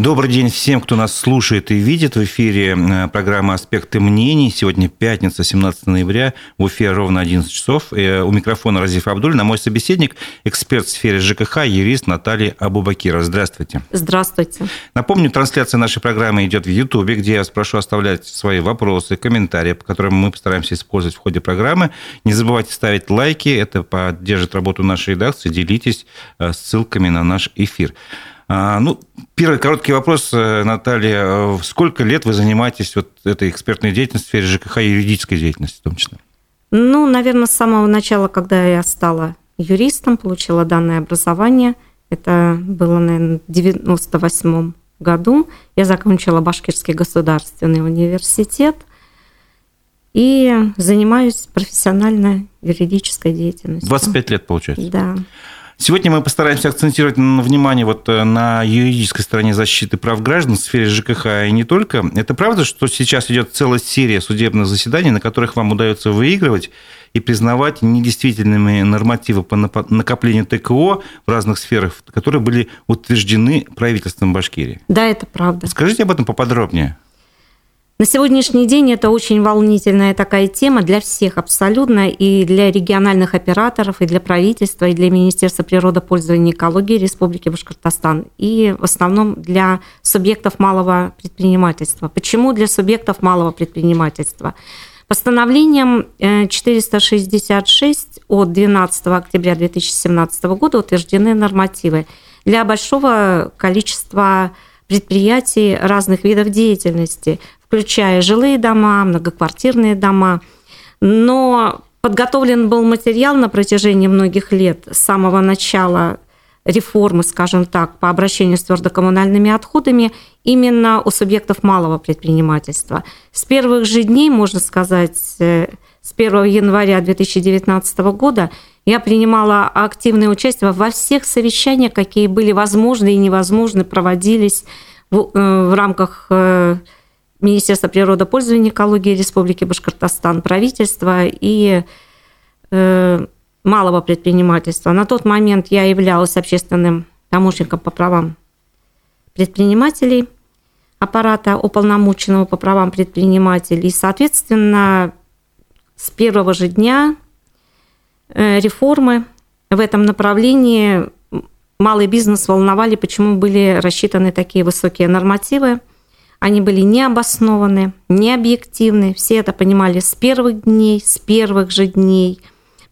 Добрый день всем, кто нас слушает и видит. В эфире э, программа «Аспекты мнений». Сегодня пятница, 17 ноября. В эфире ровно 11 часов. Э, у микрофона Разиф Абдулина. Мой собеседник – эксперт в сфере ЖКХ, юрист Наталья Абубакира. Здравствуйте. Здравствуйте. Напомню, трансляция нашей программы идет в Ютубе, где я вас прошу оставлять свои вопросы, комментарии, по которым мы постараемся использовать в ходе программы. Не забывайте ставить лайки. Это поддержит работу нашей редакции. Делитесь э, ссылками на наш эфир. А, ну, первый короткий вопрос, э, Наталья. Сколько лет вы занимаетесь вот этой экспертной деятельностью в сфере ЖКХ и юридической деятельности в том числе? Ну, наверное, с самого начала, когда я стала юристом, получила данное образование. Это было, наверное, в 98 году. Я закончила Башкирский государственный университет и занимаюсь профессиональной юридической деятельностью. 25 лет, получается? Да. Сегодня мы постараемся акцентировать внимание вот э, на юридической стороне защиты прав граждан в сфере ЖКХ и не только. Это правда, что сейчас идет целая серия судебных заседаний, на которых вам удается выигрывать и признавать недействительными нормативы по накоплению ТКО в разных сферах, которые были утверждены правительством Башкирии? Да, это правда. Скажите об этом поподробнее. На сегодняшний день это очень волнительная такая тема для всех абсолютно, и для региональных операторов, и для правительства, и для Министерства природопользования и экологии Республики Башкортостан, и в основном для субъектов малого предпринимательства. Почему для субъектов малого предпринимательства? Постановлением 466 э, от 12 октября 2017 года утверждены нормативы для большого количества предприятий разных видов деятельности, включая жилые дома, многоквартирные дома. Но подготовлен был материал на протяжении многих лет с самого начала реформы, скажем так, по обращению с твердокоммунальными отходами именно у субъектов малого предпринимательства. С первых же дней, можно сказать, э, с 1 января 2019 года я принимала активное участие во всех совещаниях, какие были возможны и невозможны, проводились в, э, в рамках Министерства природопользования и экологии Республики Башкортостан, правительства и э, малого предпринимательства. На тот момент я являлась общественным помощником по правам предпринимателей аппарата уполномоченного по правам предпринимателей. И, соответственно, с первого же дня э, реформы в этом направлении малый бизнес волновали, почему были рассчитаны такие высокие нормативы – они были необоснованы, необъективны. Все это понимали с первых дней, с первых же дней.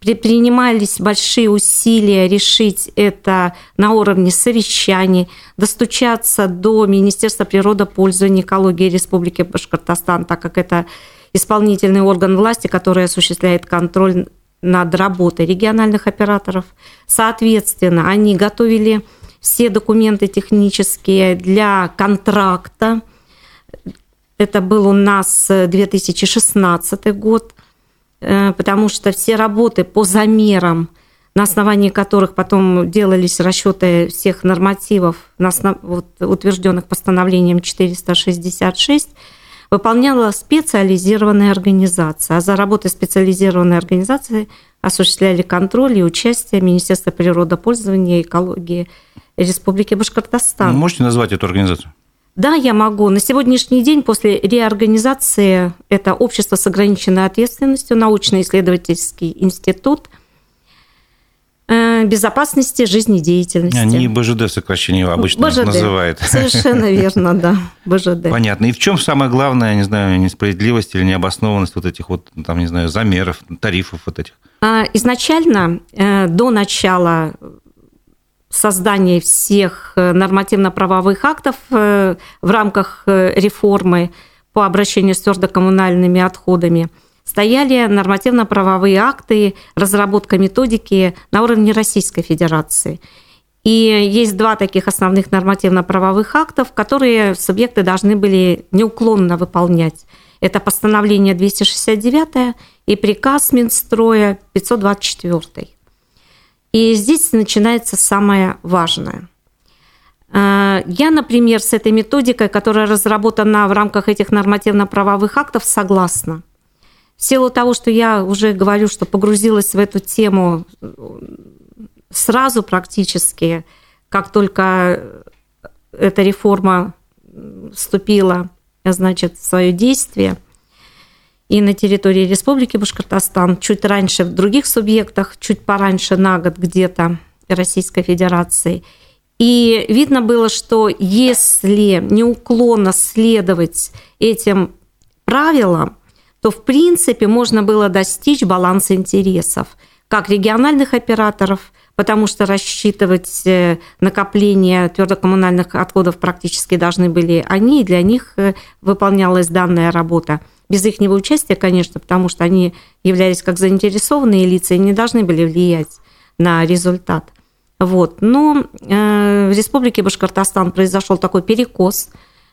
Предпринимались большие усилия решить это на уровне совещаний, достучаться до Министерства природопользования и экологии Республики Башкортостан, так как это исполнительный орган власти, который осуществляет контроль над работой региональных операторов. Соответственно, они готовили все документы технические для контракта, это был у нас 2016 э, год, э, потому что все работы по замерам, на основании которых потом делались расчеты всех нормативов, утвержденных постановлением 466, выполняла специализированная организация. А за работой специализированной организации осуществляли контроль и участие Министерства природопользования и экологии Республики Башкортостан. Можете назвать эту организацию? Да, я могу. На сегодняшний день после реорганизации это общество с ограниченной ответственностью, научно-исследовательский институт э, безопасности жизнедеятельности. Они БЖД сокращение обычно БЖД. называют. Совершенно верно, да, БЖД. Понятно. И в чем самое главное, не знаю, несправедливость или необоснованность вот этих вот, там, не знаю, замеров, тарифов вот этих? А, изначально, э, до начала создание всех э, нормативно-правовых актов э, в рамках э, реформы по обращению с твердокоммунальными отходами стояли нормативно-правовые акты, разработка методики на уровне Российской Федерации. И есть два таких основных нормативно-правовых актов, которые субъекты должны были неуклонно выполнять. Это постановление 269 и приказ Минстроя 524. И здесь начинается самое важное. А, я, например, с этой методикой, которая разработана в рамках этих нормативно-правовых актов, согласна. В силу того, что я уже говорю, что погрузилась в эту тему сразу практически, как только эта реформа вступила значит, в свое действие и на территории Республики Башкортостан, чуть раньше в других субъектах, чуть пораньше на год где-то Российской Федерации. И видно было, что если неуклонно следовать этим правилам, то в принципе можно было достичь баланса интересов как региональных операторов, потому что рассчитывать э, накопление твердокоммунальных отходов практически должны были они, и для них э, выполнялась данная работа. Без их участия, конечно, потому что они являлись как заинтересованные лица и не должны были влиять на результат. Вот. Но э, в Республике Башкортостан произошел такой перекос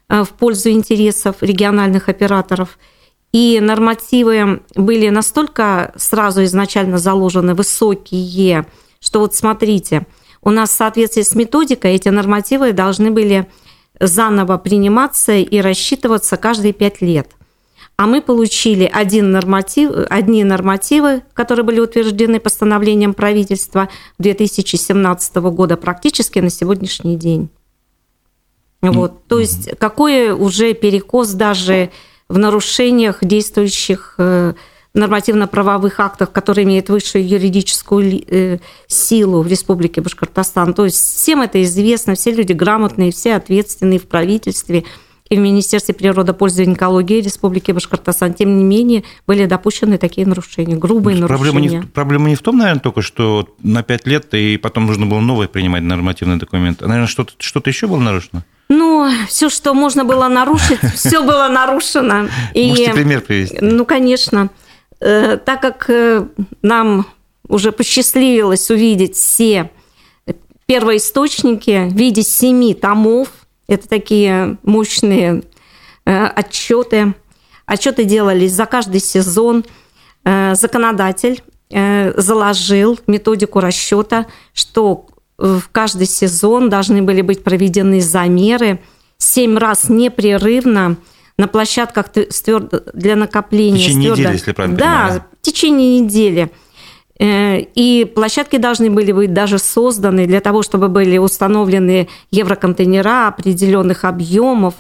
э, в пользу интересов региональных операторов. И нормативы были настолько сразу изначально заложены высокие, что вот смотрите, у нас в соответствии с методикой эти нормативы должны были заново приниматься и рассчитываться каждые пять лет – а мы получили один норматив, одни нормативы, которые были утверждены постановлением правительства 2017 года практически на сегодняшний день. Вот. То есть какой уже перекос даже в нарушениях действующих э, нормативно-правовых актов, которые имеют высшую юридическую э, силу в Республике Башкортостан. То есть всем это известно, все люди грамотные, все ответственные в правительстве – в Министерстве природопользования и экологии Республики Башкортостан, тем не менее, были допущены такие нарушения, грубые Значит, нарушения. Проблема не, проблема не в том, наверное, только, что на пять лет и потом нужно было новые принимать нормативные документы. А, наверное, что-то что еще было нарушено? Ну, все, что можно было нарушить, все было нарушено. Можете пример привести? Ну, конечно. Э, так как э, нам уже посчастливилось увидеть все первоисточники в виде семи томов это такие мощные э, отчеты. Отчеты делались за каждый сезон. Э, законодатель э, заложил методику расчета, что в каждый сезон должны были быть проведены замеры семь раз непрерывно на площадках для накопления. В течение недели, если правильно Да, понимаю. в течение недели. Э, и площадки должны были быть даже созданы для того, чтобы были установлены евроконтейнера определенных объемов.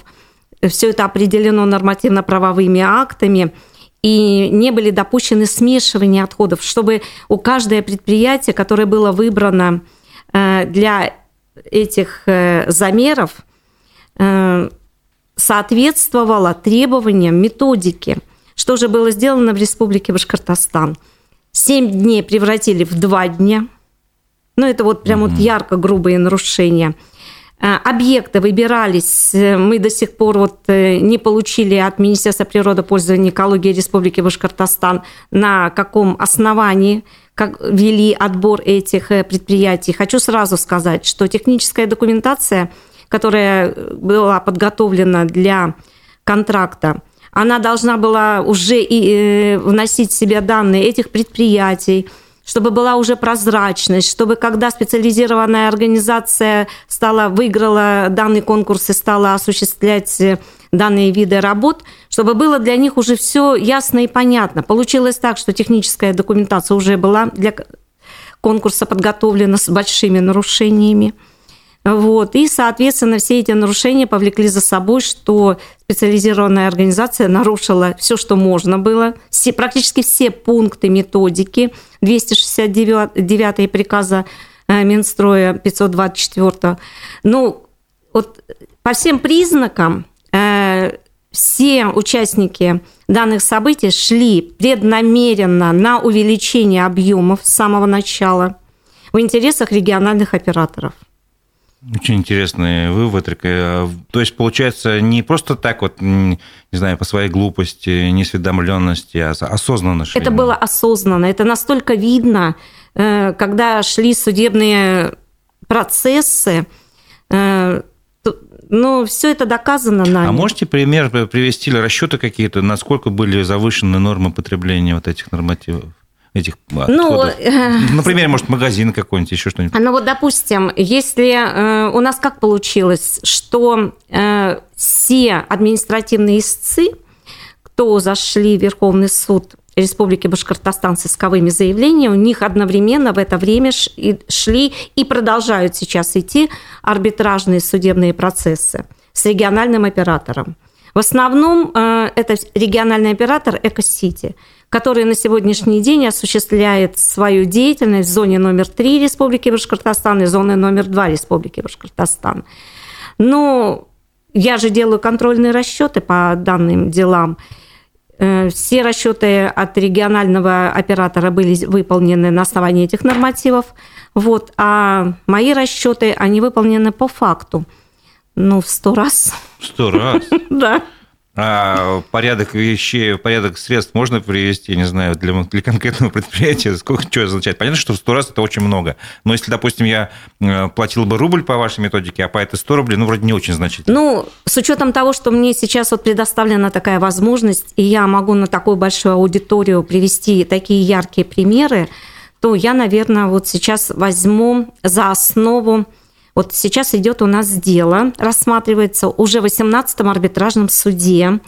Все это определено нормативно-правовыми актами и не были допущены смешивания отходов, чтобы у каждое предприятие, которое было выбрано э, для этих э, замеров, соответствовало требованиям методики. Что же было сделано в Республике Башкортостан – 7 дней превратили в 2 дня. Ну, это вот прям mm-hmm. вот ярко грубые нарушения. А, объекты выбирались, э, мы до сих пор вот э, не получили от Министерства природопользования и экологии Республики Башкортостан, на каком основании как вели отбор этих э, предприятий. Хочу сразу сказать, что техническая документация, которая была подготовлена для контракта, она должна была уже и э, вносить в себя данные этих предприятий, чтобы была уже прозрачность, чтобы когда специализированная организация стала, выиграла данный конкурс и стала осуществлять э, данные виды работ, чтобы было для них уже все ясно и понятно. Получилось так, что техническая документация уже была для конкурса подготовлена с большими нарушениями. Вот. И, соответственно, все эти нарушения повлекли за собой, что специализированная организация нарушила все, что можно было, все, практически все пункты методики 269 приказа э, Минстроя 524. Ну, вот по всем признакам э, все участники данных событий шли преднамеренно на увеличение объемов с самого начала в интересах региональных операторов. Очень интересный вывод. То есть, получается, не просто так вот, не знаю, по своей глупости, несведомленности, а осознанно шли. Это было осознанно. Это настолько видно, э, когда шли судебные процессы, э, ну, все это доказано нами. А можете пример привести или расчеты какие-то, насколько были завышены нормы потребления вот этих нормативов? Этих ну, э, Например, может, магазин какой-нибудь, еще что-нибудь. Ну вот, допустим, если э, у нас как получилось, что э, все административные истцы, кто зашли в Верховный суд Республики Башкортостан с исковыми заявлениями, у них одновременно в это время шли и продолжают сейчас идти арбитражные судебные процессы с региональным оператором. В основном э, это региональный оператор «Экосити», который на сегодняшний день осуществляет свою деятельность в зоне номер 3 Республики Башкортостан и зоны номер 2 Республики Башкортостан. Но я же делаю контрольные расчеты по данным делам. Э, все расчеты от регионального оператора были выполнены на основании этих нормативов. Вот, а мои расчеты, они выполнены по факту. Ну, в сто раз. Сто раз? Да. А порядок вещей, порядок средств можно привести, я не знаю, для, для конкретного предприятия? Сколько, что это означает? Понятно, что в сто раз это очень много. Но если, допустим, я э, платил бы рубль по вашей методике, а по этой 100 рублей, ну, вроде не очень значительно. Ну, с учетом того, что мне сейчас вот предоставлена такая возможность, и я могу на такую большую аудиторию привести такие яркие примеры, то я, наверное, вот сейчас возьму за основу вот сейчас идет у нас дело, рассматривается уже в 18-м арбитражном суде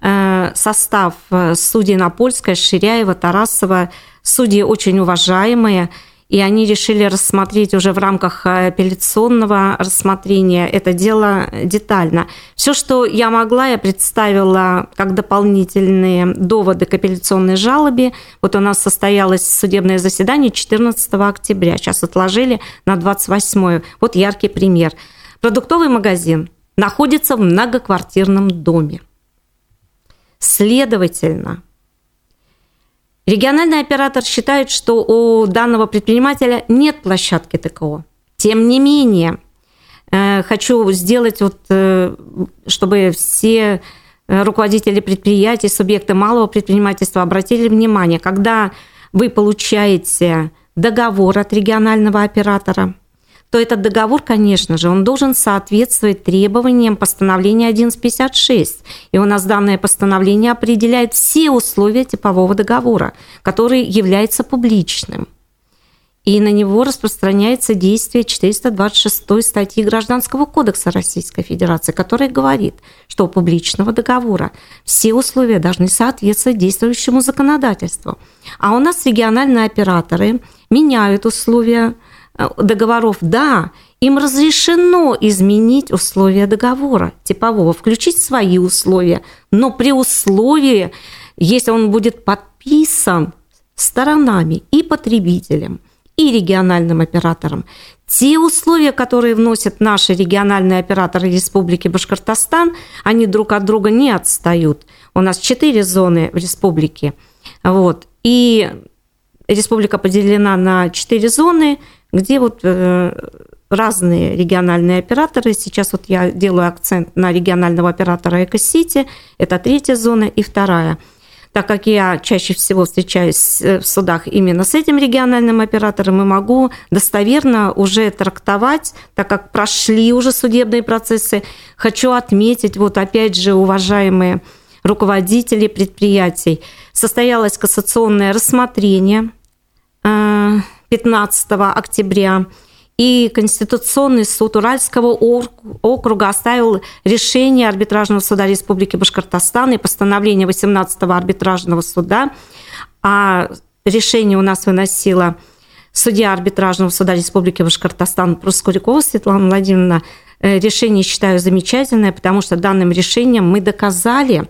э, состав э, судей Напольская, Ширяева, Тарасова, судьи очень уважаемые – и они решили рассмотреть уже в рамках э, апелляционного рассмотрения это дело детально. Все, что я могла, я представила как дополнительные доводы к апелляционной жалобе. Вот у нас состоялось судебное заседание 14 октября, сейчас отложили на 28. Вот яркий пример. Продуктовый магазин находится в многоквартирном доме. Следовательно, Региональный оператор считает, что у данного предпринимателя нет площадки ТКО. Тем не менее, э, хочу сделать, вот, э, чтобы все э, руководители предприятий, субъекты малого предпринимательства обратили внимание, когда вы получаете договор от регионального оператора – то этот договор, конечно же, он должен соответствовать требованиям постановления 1156. И у нас данное постановление определяет все условия типового договора, который является публичным. И на него распространяется действие 426 статьи Гражданского кодекса Российской Федерации, которая говорит, что у публичного договора все условия должны соответствовать действующему законодательству. А у нас региональные операторы меняют условия договоров, да, им разрешено изменить условия договора типового, включить свои условия, но при условии, если он будет подписан сторонами и потребителем, и региональным оператором. Те условия, которые вносят наши региональные операторы Республики Башкортостан, они друг от друга не отстают. У нас четыре зоны в республике. Вот. И республика поделена на четыре зоны – где вот э, разные региональные операторы. Сейчас вот я делаю акцент на регионального оператора Экосити. Это третья зона и вторая. Так как я чаще всего встречаюсь э, в судах именно с этим региональным оператором, и могу достоверно уже трактовать, так как прошли уже судебные процессы. Хочу отметить, вот опять же, уважаемые руководители предприятий, состоялось кассационное рассмотрение э, 15 октября. И Конституционный суд Уральского округа оставил решение арбитражного суда Республики Башкортостан и постановление 18-го арбитражного суда. А решение у нас выносила судья арбитражного суда Республики Башкортостан Проскурякова Светлана Владимировна. Э, решение считаю замечательное, потому что данным решением мы доказали,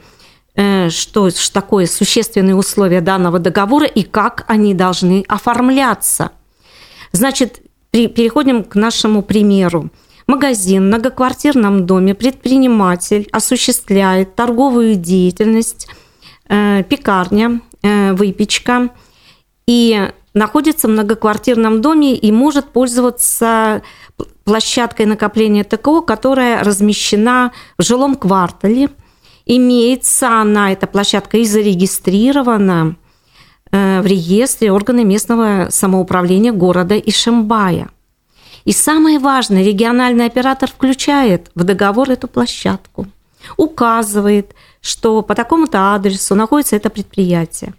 что, что такое существенные условия данного договора и как они должны оформляться – Значит, переходим к нашему примеру. Магазин в многоквартирном доме, предприниматель осуществляет торговую деятельность, э, пекарня, э, выпечка и находится в многоквартирном доме и может пользоваться площадкой накопления ТКО, которая размещена в жилом квартале. Имеется она, эта площадка, и зарегистрирована – Э, в реестре органы местного самоуправления города Ишимбая. И самое важное, региональный оператор включает в договор эту площадку, указывает, что по такому-то адресу находится это предприятие,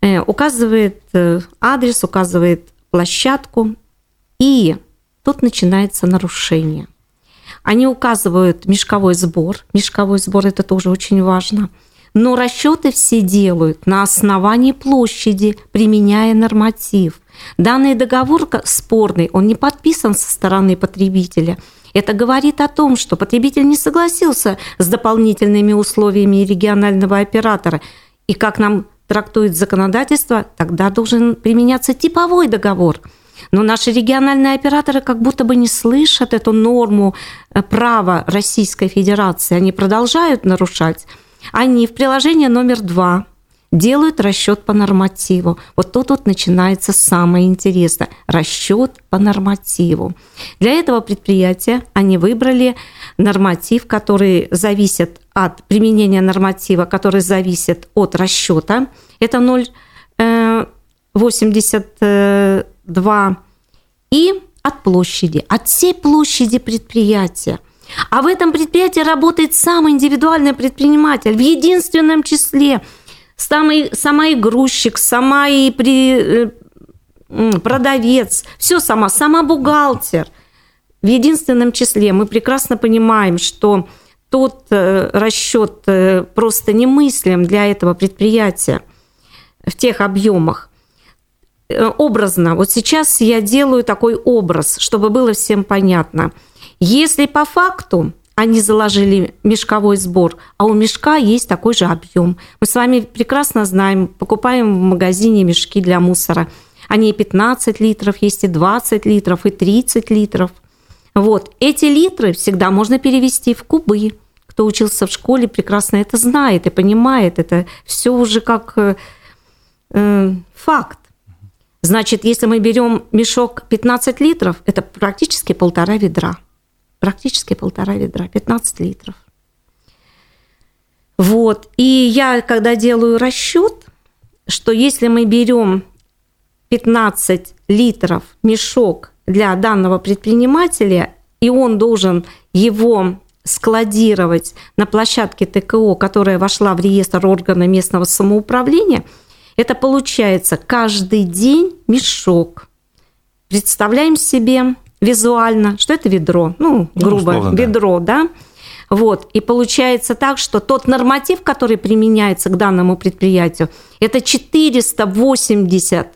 э, указывает э, адрес, указывает площадку, и тут начинается нарушение. Они указывают мешковой сбор. Мешковой сбор – это тоже очень важно – но расчеты все делают на основании площади, применяя норматив. Данный договор спорный, он не подписан со стороны потребителя. Это говорит о том, что потребитель не согласился с дополнительными условиями регионального оператора. И как нам трактует законодательство, тогда должен применяться типовой договор. Но наши региональные операторы как будто бы не слышат эту норму э, права Российской Федерации. Они продолжают нарушать. Они в приложении номер два делают расчет по нормативу. Вот тут вот начинается самое интересное – расчет по нормативу. Для этого предприятия они выбрали норматив, который зависит от применения норматива, который зависит от расчета. Это 0,80 два и от площади, от всей площади предприятия. А в этом предприятии работает самый индивидуальный предприниматель в единственном числе. Самый, сама и грузчик, сама и при, э, продавец, все сама, сама бухгалтер. В единственном числе мы прекрасно понимаем, что тот э, расчет э, просто немыслим для этого предприятия в тех объемах. Образно, вот сейчас я делаю такой образ, чтобы было всем понятно. Если по факту они заложили мешковой сбор, а у мешка есть такой же объем. Мы с вами прекрасно знаем, покупаем в магазине мешки для мусора. Они и 15 литров, есть и 20 литров, и 30 литров. Вот. Эти литры всегда можно перевести в кубы. Кто учился в школе, прекрасно это знает и понимает. Это все уже как э, э, факт. Значит, если мы берем мешок 15 литров, это практически полтора ведра практически полтора ведра, 15 литров. Вот. И я, когда делаю расчет, что если мы берем 15 литров мешок для данного предпринимателя, и он должен его складировать на площадке ТКО, которая вошла в реестр органа местного самоуправления, это получается каждый день мешок. Представляем себе визуально, что это ведро, ну, ну грубо, ну, условно, ведро, да. да. Вот. И получается так, что тот норматив, который применяется к данному предприятию, это 480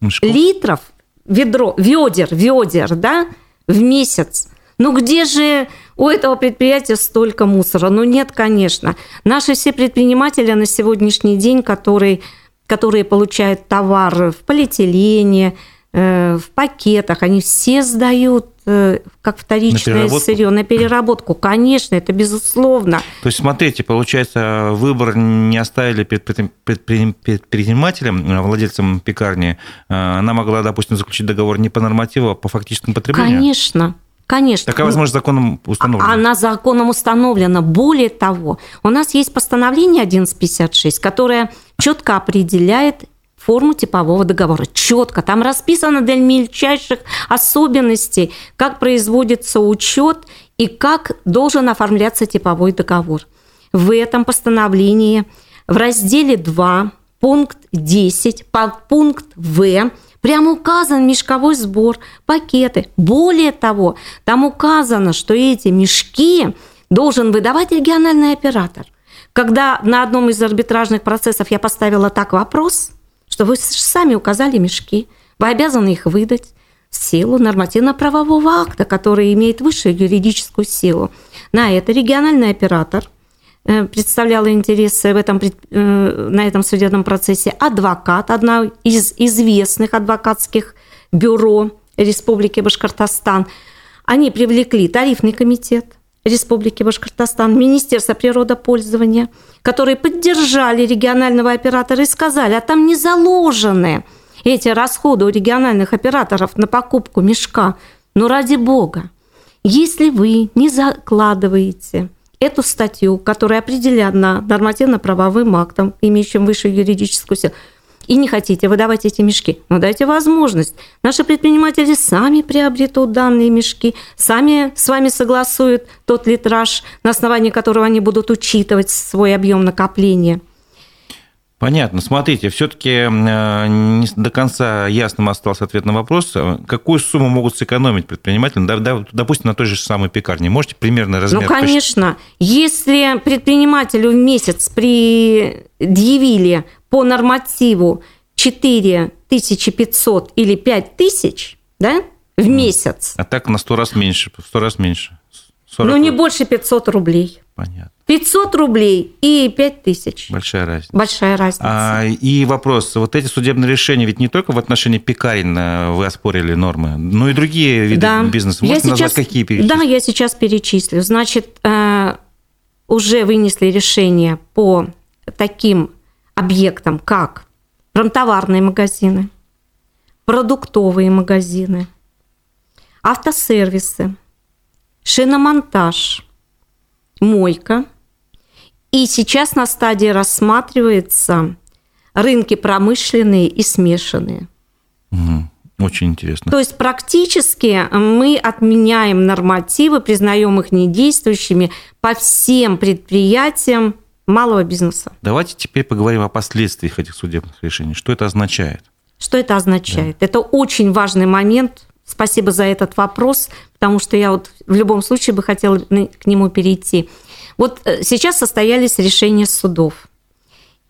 Мешков. литров ведро, ведер, ведер, да, в месяц. Ну где же у этого предприятия столько мусора? Ну нет, конечно. Наши все предприниматели на сегодняшний день, которые, которые получают товар в полиэтилене, Э, в пакетах, они все сдают э, как вторичное на сырье, на переработку. Конечно, это безусловно. То есть, смотрите, получается, выбор не оставили предпринимателям, э, владельцам пекарни. Она могла, допустим, заключить договор не по нормативу, а по фактическому потреблению? Конечно. Конечно. Такая возможность законом установлена? Она законом установлена. Более того, у нас есть постановление 1156, которое четко определяет форму типового договора. Четко. Там расписано до мельчайших особенностей, как производится учет и как должен оформляться типовой договор. В этом постановлении в разделе 2, пункт 10, пункт В прямо указан мешковой сбор, пакеты. Более того, там указано, что эти мешки должен выдавать региональный оператор. Когда на одном из арбитражных процессов я поставила так вопрос – что вы сами указали мешки, вы обязаны их выдать в силу нормативно-правового акта, который имеет высшую юридическую силу. На это региональный оператор э, представляла интересы в этом, э, на этом судебном процессе адвокат, одна из известных адвокатских бюро Республики Башкортостан. Они привлекли тарифный комитет – Республики Башкортостан, Министерство природопользования, которые поддержали регионального оператора и сказали, а там не заложены эти расходы у региональных операторов на покупку мешка. Но ради бога, если вы не закладываете эту статью, которая определена нормативно-правовым актом, имеющим высшую юридическую силу, и не хотите выдавать эти мешки, но дайте возможность. Наши предприниматели сами приобретут данные мешки, сами с вами согласуют тот литраж, на основании которого они будут учитывать свой объем накопления. Понятно. Смотрите, все-таки э, не до конца ясным остался ответ на вопрос. Какую сумму могут сэкономить предприниматели, допустим, на той же самой пекарне? Можете примерно размер? Ну, конечно. Посчитать? Если предпринимателю в месяц предъявили по нормативу 4500 или 5000, да, в месяц. А так на 100 раз меньше, в 100 раз меньше. 40... Ну, не больше 500 рублей. Понятно. 500 рублей и 5 тысяч. Большая разница. Большая разница. А, и вопрос, вот эти судебные решения, ведь не только в отношении пекарен э, вы оспорили нормы, но и другие виды да. бизнеса. Можете я назвать, сейчас, какие перечислить? Да, я сейчас перечислю. Значит, э, уже вынесли решение по таким объектам, как промтоварные магазины, продуктовые магазины, автосервисы, шиномонтаж, мойка. И сейчас на стадии рассматривается рынки промышленные и смешанные. Угу. Очень интересно. То есть практически мы отменяем нормативы, признаем их недействующими по всем предприятиям малого бизнеса. Давайте теперь поговорим о последствиях этих судебных решений. Что это означает? Что это означает? Да. Это очень важный момент. Спасибо за этот вопрос, потому что я вот в любом случае бы хотела к нему перейти. Вот э, сейчас состоялись решения судов.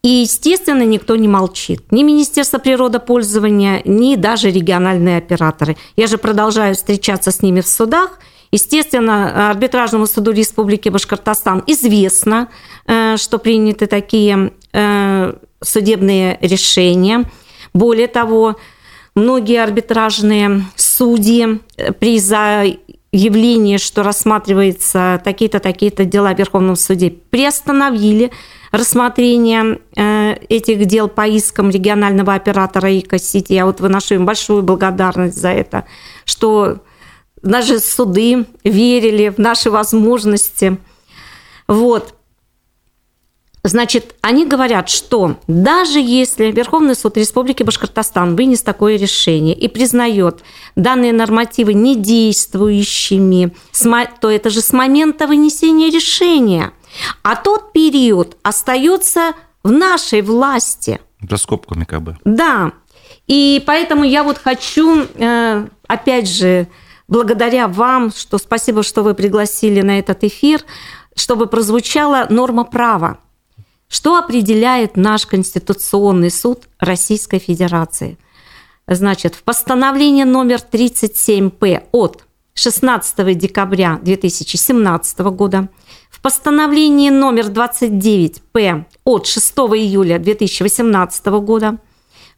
И, естественно, никто не молчит. Ни Министерство природопользования, ни даже региональные операторы. Я же продолжаю встречаться с ними в судах. Естественно, арбитражному суду Республики Башкортостан известно, э, что приняты такие э, судебные решения. Более того, многие арбитражные судьи при заявлении, что рассматривается такие-то, такие-то дела в Верховном суде, приостановили рассмотрение э, этих дел по искам регионального оператора ИКО-Сити. Я вот выношу им большую благодарность за это, что наши суды верили в наши возможности. Вот. Значит, они говорят, что даже если Верховный суд Республики Башкортостан вынес такое решение и признает данные нормативы недействующими, то это же с момента вынесения решения. А тот период остается в нашей власти. За скобками как бы. Да. И поэтому я вот хочу, э, опять же, благодаря вам, что спасибо, что вы пригласили на этот эфир, чтобы прозвучала норма права что определяет наш Конституционный суд Российской Федерации? Значит, в постановлении номер 37П от 16 декабря 2017 года, в постановлении номер 29П от 6 июля 2018 года,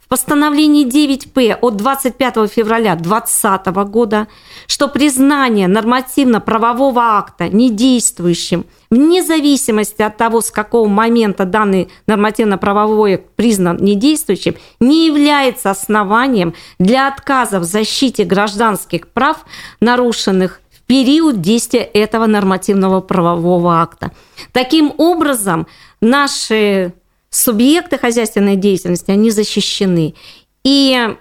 в постановлении 9П от 25 февраля 2020 года, что признание нормативно-правового акта недействующим вне зависимости от того, с какого момента данный нормативно-правовой признан недействующим, не является основанием для отказа в защите гражданских прав, нарушенных в период действия этого нормативного правового акта. Таким образом, наши субъекты хозяйственной деятельности, они защищены. И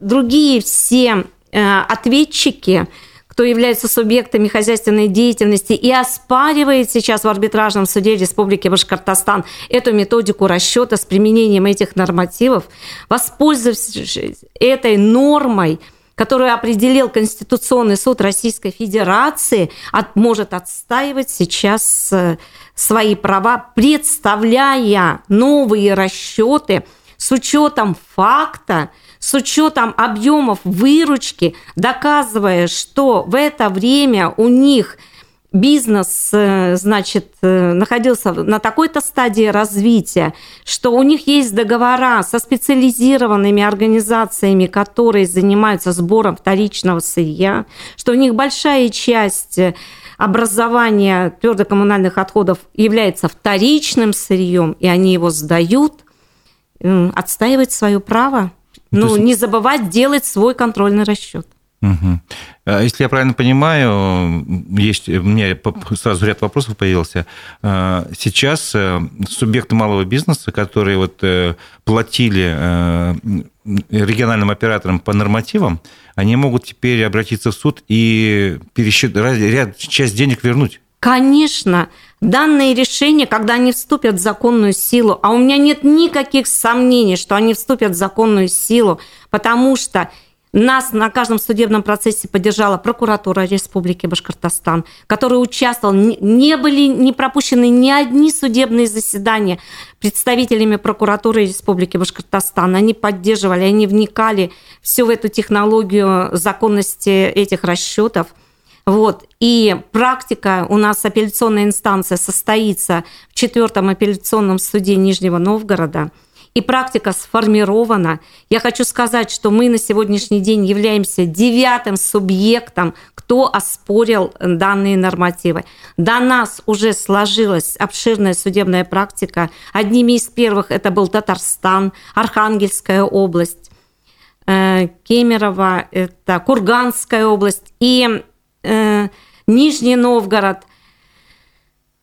другие все э, ответчики, кто является субъектами хозяйственной деятельности и оспаривает сейчас в арбитражном суде Республики Башкортостан эту методику расчета с применением этих нормативов, воспользовавшись этой нормой, которую определил Конституционный суд Российской Федерации, от, может отстаивать сейчас э, свои права, представляя новые расчеты с учетом факта, с учетом объемов выручки, доказывая, что в это время у них – бизнес, э, значит, э, находился на такой-то стадии развития, что у них есть договора со специализированными организациями, которые занимаются сбором вторичного сырья, что у них большая часть образования твердокоммунальных отходов является вторичным сырьем, и они его сдают, отстаивать свое право. Ну есть... не забывать делать свой контрольный расчет. Угу. Если я правильно понимаю, есть у меня сразу ряд вопросов появился. А, сейчас э, субъекты малого бизнеса, которые вот э, платили э, региональным операторам по нормативам, они могут теперь обратиться в суд и пересчет... ряд, часть денег вернуть. Конечно, данные решения, когда они вступят в законную силу, а у меня нет никаких сомнений, что они вступят в законную силу, потому что Нас на каждом судебном процессе поддержала прокуратура Республики Башкортостан, которая участвовала. Не были не пропущены ни одни судебные заседания представителями прокуратуры Республики Башкортостан. Они поддерживали, они вникали всю в эту технологию законности этих расчетов. Вот. И практика у нас апелляционная инстанция состоится в четвертом апелляционном суде Нижнего Новгорода – и практика сформирована. Я хочу сказать, что мы на сегодняшний день являемся девятым субъектом, кто оспорил данные нормативы. До нас уже сложилась обширная судебная практика. Одними из первых это был Татарстан, Архангельская область, э, Кемерово, это Курганская область и э, Нижний Новгород.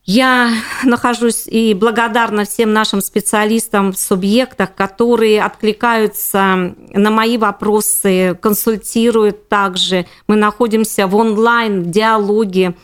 Я нахожусь и благодарна всем нашим специалистам в субъектах, которые откликаются на мои вопросы, консультируют также. Мы находимся в онлайн-диалоге.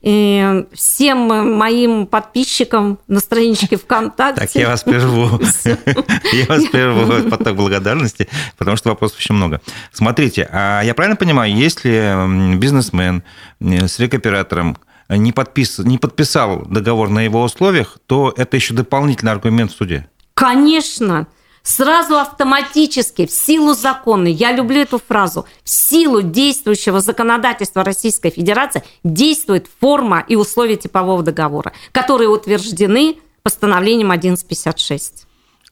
И всем моим подписчикам на страничке ВКонтакте. Так, я вас прерву. Я вас прерву поток благодарности, потому что вопросов очень много. Смотрите, а я правильно понимаю, если бизнесмен с рекоператором не, подпис... не подписал договор на его условиях, то это еще дополнительный аргумент в суде. Конечно. Сразу автоматически, в силу закона, я люблю эту фразу, в силу действующего законодательства Российской Федерации действует форма и условия типового договора, которые утверждены постановлением 1156.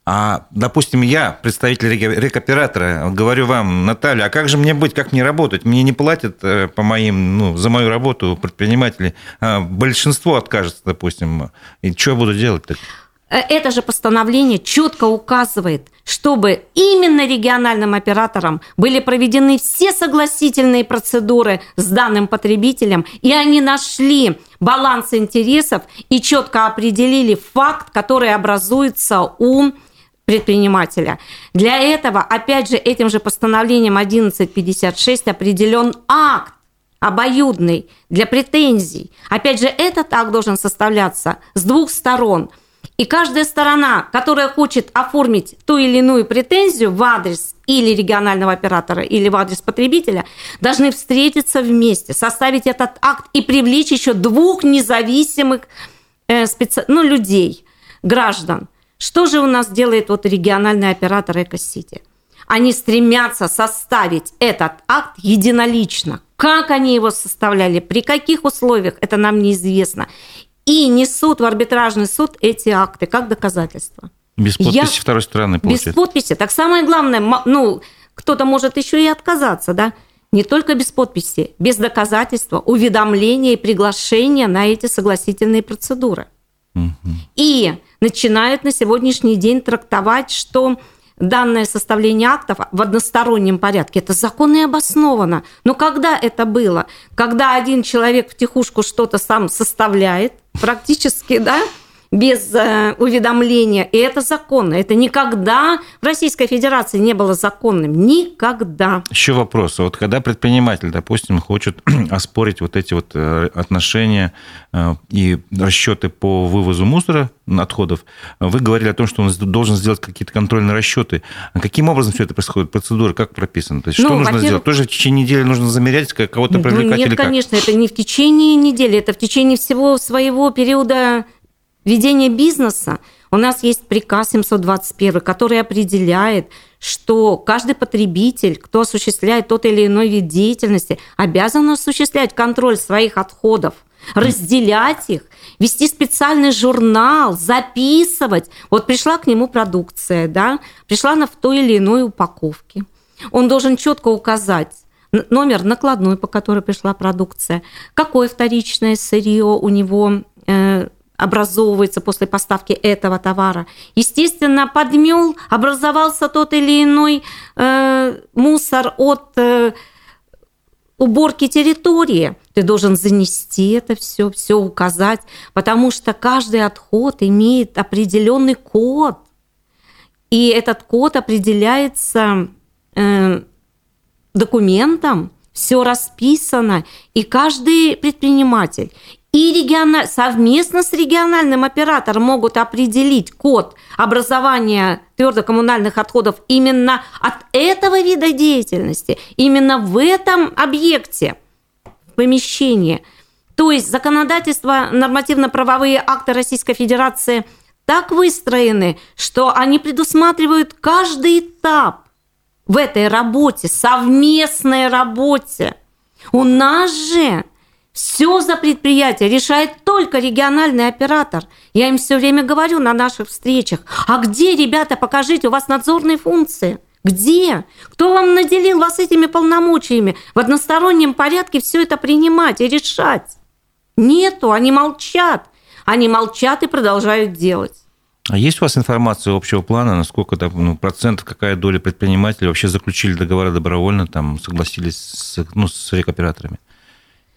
А, допустим, я, представитель рекоператора, говорю вам, Наталья, а как же мне быть, как мне работать? Мне не платят э, по моим, ну, за мою работу предприниматели. А большинство откажется, допустим. И что я буду делать-то? Э, это же постановление четко указывает, чтобы именно региональным операторам были проведены все согласительные процедуры с данным потребителем, и они нашли баланс интересов и четко определили факт, который образуется у предпринимателя. Для этого, опять же, этим же постановлением 1156 определен акт обоюдный для претензий. Опять же, этот акт должен составляться с двух сторон. И каждая сторона, которая хочет оформить ту или иную претензию в адрес или регионального оператора, или в адрес потребителя, должны встретиться вместе, составить этот акт и привлечь еще двух независимых э, специ... ну, людей, граждан. Что же у нас делает вот региональный оператор Экосити? Они стремятся составить этот акт единолично. Как они его составляли, при каких условиях, это нам неизвестно. И несут в арбитражный суд эти акты как доказательство. Без подписи Я... второй стороны, получается. Без подписи. Так самое главное, ну, кто-то может еще и отказаться, да? Не только без подписи, без доказательства, уведомления и приглашения на эти согласительные процедуры. Угу. И начинают на сегодняшний день трактовать, что данное составление актов в одностороннем порядке. Это законно и обосновано. Но когда это было? Когда один человек в тихушку что-то сам составляет, практически, да, без э, уведомления. И это законно. Это никогда в Российской Федерации не было законным. Никогда. Еще вопрос. Вот когда предприниматель, допустим, хочет оспорить вот эти вот э, отношения э, и расчеты по вывозу мусора, отходов, вы говорили о том, что он должен сделать какие-то контрольные расчеты. А каким образом все это происходит? Процедура как прописана? То есть ну, что нужно сделать? Тоже в течение недели нужно замерять, кого-то ну, привлекать нет, или как? конечно, это не в течение недели, это в течение всего своего периода ведения бизнеса у нас есть приказ 721, который определяет, что каждый потребитель, кто осуществляет тот или иной вид деятельности, обязан осуществлять контроль своих отходов, разделять их, вести специальный журнал, записывать. Вот пришла к нему продукция, да, пришла она в той или иной упаковке. Он должен четко указать, номер накладной, по которой пришла продукция, какое вторичное сырье у него э, образовывается после поставки этого товара. Естественно, подмел, образовался тот или иной э, мусор от э, уборки территории. Ты должен занести это все, все указать, потому что каждый отход имеет определенный код. И этот код определяется э, документом, все расписано, и каждый предприниматель и региона... совместно с региональным оператором могут определить код образования твердокоммунальных отходов именно от этого вида деятельности, именно в этом объекте, в помещении. То есть законодательство, нормативно-правовые акты Российской Федерации так выстроены, что они предусматривают каждый этап в этой работе, совместной работе. У нас же все за предприятие решает только региональный оператор. Я им все время говорю на наших встречах. А где, ребята, покажите, у вас надзорные функции? Где? Кто вам наделил вас этими полномочиями? В одностороннем порядке все это принимать и решать. Нету, они молчат. Они молчат и продолжают делать. А есть у вас информация общего плана, насколько ну, процентов, какая доля предпринимателей вообще заключили договоры добровольно, там, согласились с, ну, с рекоператорами?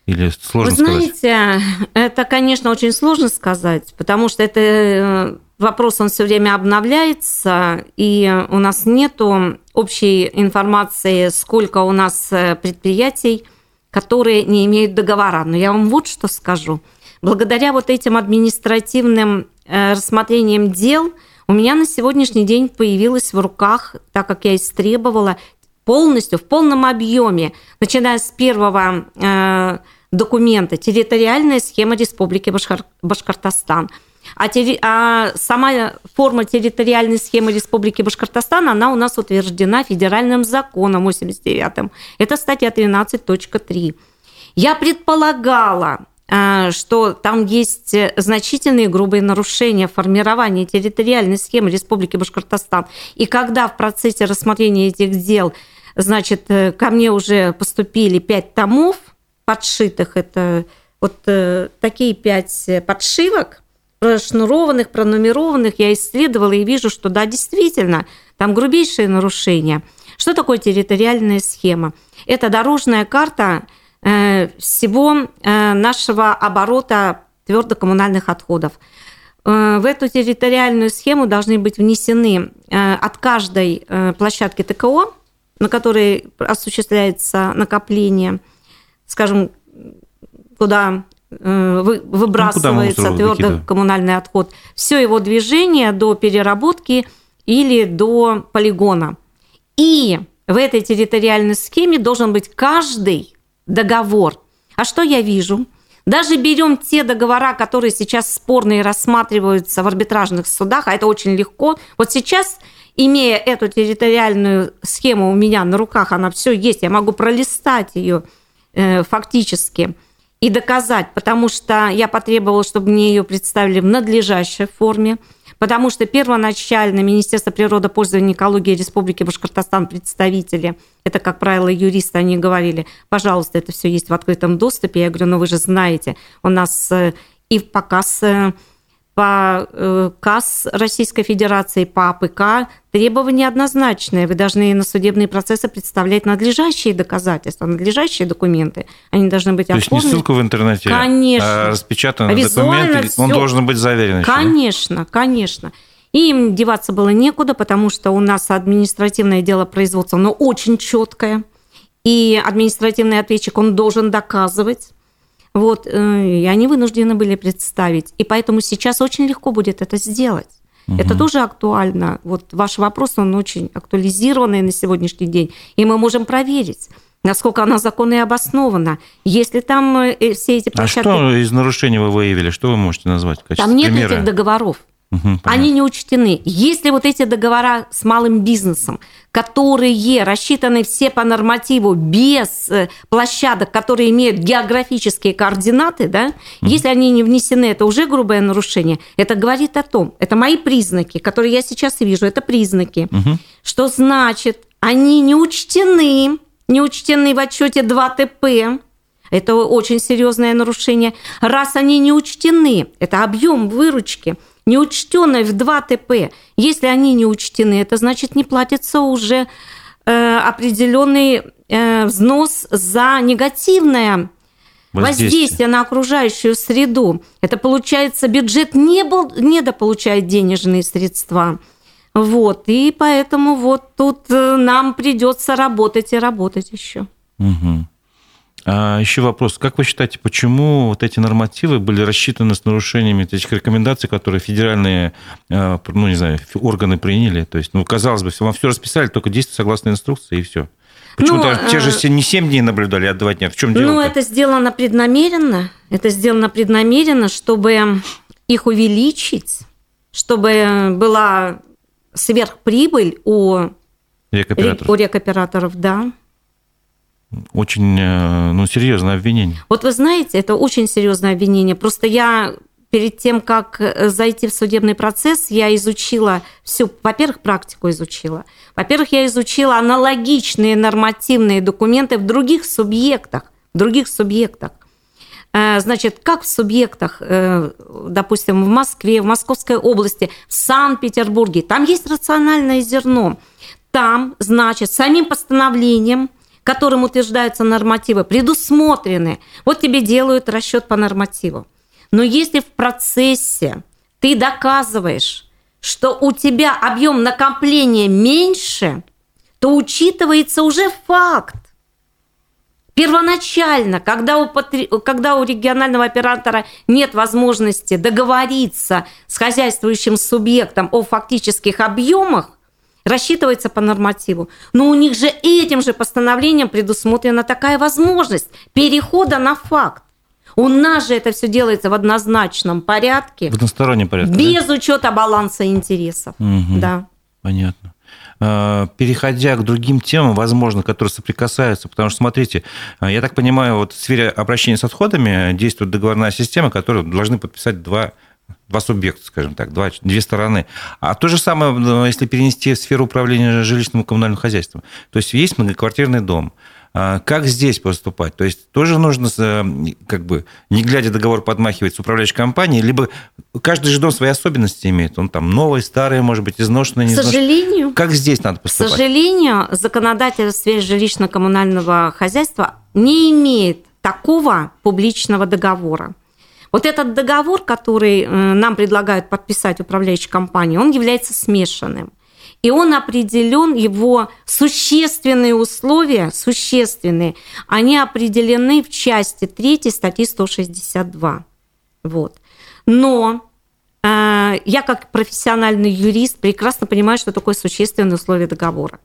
Или сложно Вы знаете, сказать? это, конечно, очень сложно сказать, потому что это э, вопрос, он все время обновляется, и у нас нет общей информации, сколько у нас э, предприятий, которые не имеют договора. Но я вам вот что скажу. Благодаря вот этим административным э, рассмотрениям дел у меня на сегодняшний день появилась в руках, так как я истребовала, полностью, в полном объеме, начиная с первого документа территориальная схема Республики Башкор... Башкортостан. А, терри... а сама форма территориальной схемы Республики Башкортостан, она у нас утверждена федеральным законом 89-м. Это статья 13.3. Я предполагала, а, что там есть значительные грубые нарушения формирования территориальной схемы Республики Башкортостан. И когда в процессе рассмотрения этих дел, значит, э, ко мне уже поступили пять томов – подшитых. Это вот э, такие пять подшивок, прошнурованных, пронумерованных, я исследовала и вижу, что да, действительно, там грубейшие нарушения. Что такое территориальная схема? Это дорожная карта э, всего э, нашего оборота твердокоммунальных отходов. В эту территориальную схему должны быть внесены от каждой площадки ТКО, на которой осуществляется накопление – скажем, куда э, выбрасывается ну, твердый коммунальный отход, все его движение до переработки или до полигона. И в этой территориальной схеме должен быть каждый договор. А что я вижу? Даже берем те договора, которые сейчас спорные рассматриваются в арбитражных судах, а это очень легко. Вот сейчас, имея эту территориальную схему у меня на руках, она все есть, я могу пролистать ее фактически и доказать, потому что я потребовала, чтобы мне ее представили в надлежащей форме, потому что первоначально Министерство природопользования и экологии Республики Башкортостан представители, это, как правило, юристы, они говорили, пожалуйста, это все есть в открытом доступе. Я говорю, ну вы же знаете, у нас э, и по КАС э, по э, КАС Российской Федерации, по АПК требования однозначные. Вы должны на судебные процессы представлять надлежащие доказательства, надлежащие документы. Они должны быть То оформлены. есть не ссылку в интернете, конечно. а распечатанный документ, он должен быть заверен. Конечно, еще, конечно. И им деваться было некуда, потому что у нас административное дело производства, но очень четкое. И административный ответчик, он должен доказывать вот, э, и они вынуждены были представить. И поэтому сейчас очень легко будет это сделать. Угу. Это тоже актуально. Вот ваш вопрос, он очень актуализированный на сегодняшний день. И мы можем проверить, насколько она законно и обоснована. Если там э, все эти площадки... А что из нарушений вы выявили? Что вы можете назвать в Там нет примера? этих договоров. Угу, Они не учтены. Если вот эти договора с малым бизнесом, которые рассчитаны все по нормативу без э, площадок, которые имеют географические координаты, да, угу. если они не внесены, это уже грубое нарушение. Это говорит о том, это мои признаки, которые я сейчас вижу, это признаки, угу. что значит, они не учтены, не учтены в отчете 2 ТП, это очень серьезное нарушение. Раз они не учтены, это объем выручки – неучтенной в 2 ТП. Если они не учтены, это значит не платится уже э, определенный э, взнос за негативное воздействие. воздействие на окружающую среду. Это получается бюджет не был, недополучает денежные средства. Вот, и поэтому вот тут э, нам придется работать и работать еще. Угу. А еще вопрос. Как вы считаете, почему вот эти нормативы были рассчитаны с нарушениями этих рекомендаций, которые федеральные, э, ну, не знаю, органы приняли? То есть, ну, казалось бы, вам все расписали, только действуйте согласно инструкции, и все. Почему-то ну, те же э, не 7 дней наблюдали, а 2 дня. В чем дело? Ну, это сделано преднамеренно. Это сделано преднамеренно, чтобы их увеличить, чтобы была сверхприбыль у рекоператоров, у рекоператоров да. Очень э, ну, серьезное обвинение. Вот вы знаете, это очень серьезное обвинение. Просто я перед тем, как э, зайти в судебный процесс, я изучила всю, во-первых, практику изучила. Во-первых, я изучила аналогичные нормативные документы в других субъектах, в других субъектах. Э, значит, как в субъектах, допустим, в Москве, в Московской области, в Санкт-Петербурге, там есть рациональное зерно. Там, значит, самим постановлением которым утверждаются нормативы, предусмотрены. Вот тебе делают расчет по нормативу. Но если в процессе ты доказываешь, что у тебя объем накопления меньше, то учитывается уже факт. Первоначально, когда у, когда у регионального оператора нет возможности договориться с хозяйствующим субъектом о фактических объемах, рассчитывается по нормативу. Но у них же этим же постановлением предусмотрена такая возможность перехода на факт. У нас же это все делается в однозначном порядке. В одностороннем порядке. Без да? учета баланса интересов. Угу. Да. Понятно а, переходя к другим темам, возможно, которые соприкасаются, потому что, смотрите, а, я так понимаю, вот в сфере обращения с отходами действует договорная система, которую должны подписать два два субъекта, скажем так, два, две стороны. А то же самое, если перенести в сферу управления жилищным и коммунальным хозяйством. То есть есть многоквартирный дом. А как здесь поступать? То есть тоже нужно, как бы, не глядя договор подмахивать с управляющей компанией, либо каждый же дом свои особенности имеет. Он там новый, старый, может быть, изношенный, не К сожалению. Как здесь надо поступать? К сожалению, законодатель в сфере жилищно-коммунального хозяйства не имеет такого публичного договора. Вот этот договор, который э, нам предлагают подписать управляющие компании, он является смешанным. И он определен, его существенные условия, существенные, они определены в части 3 статьи 162. Вот. Но э, я как профессиональный юрист прекрасно понимаю, что такое существенные условия договора.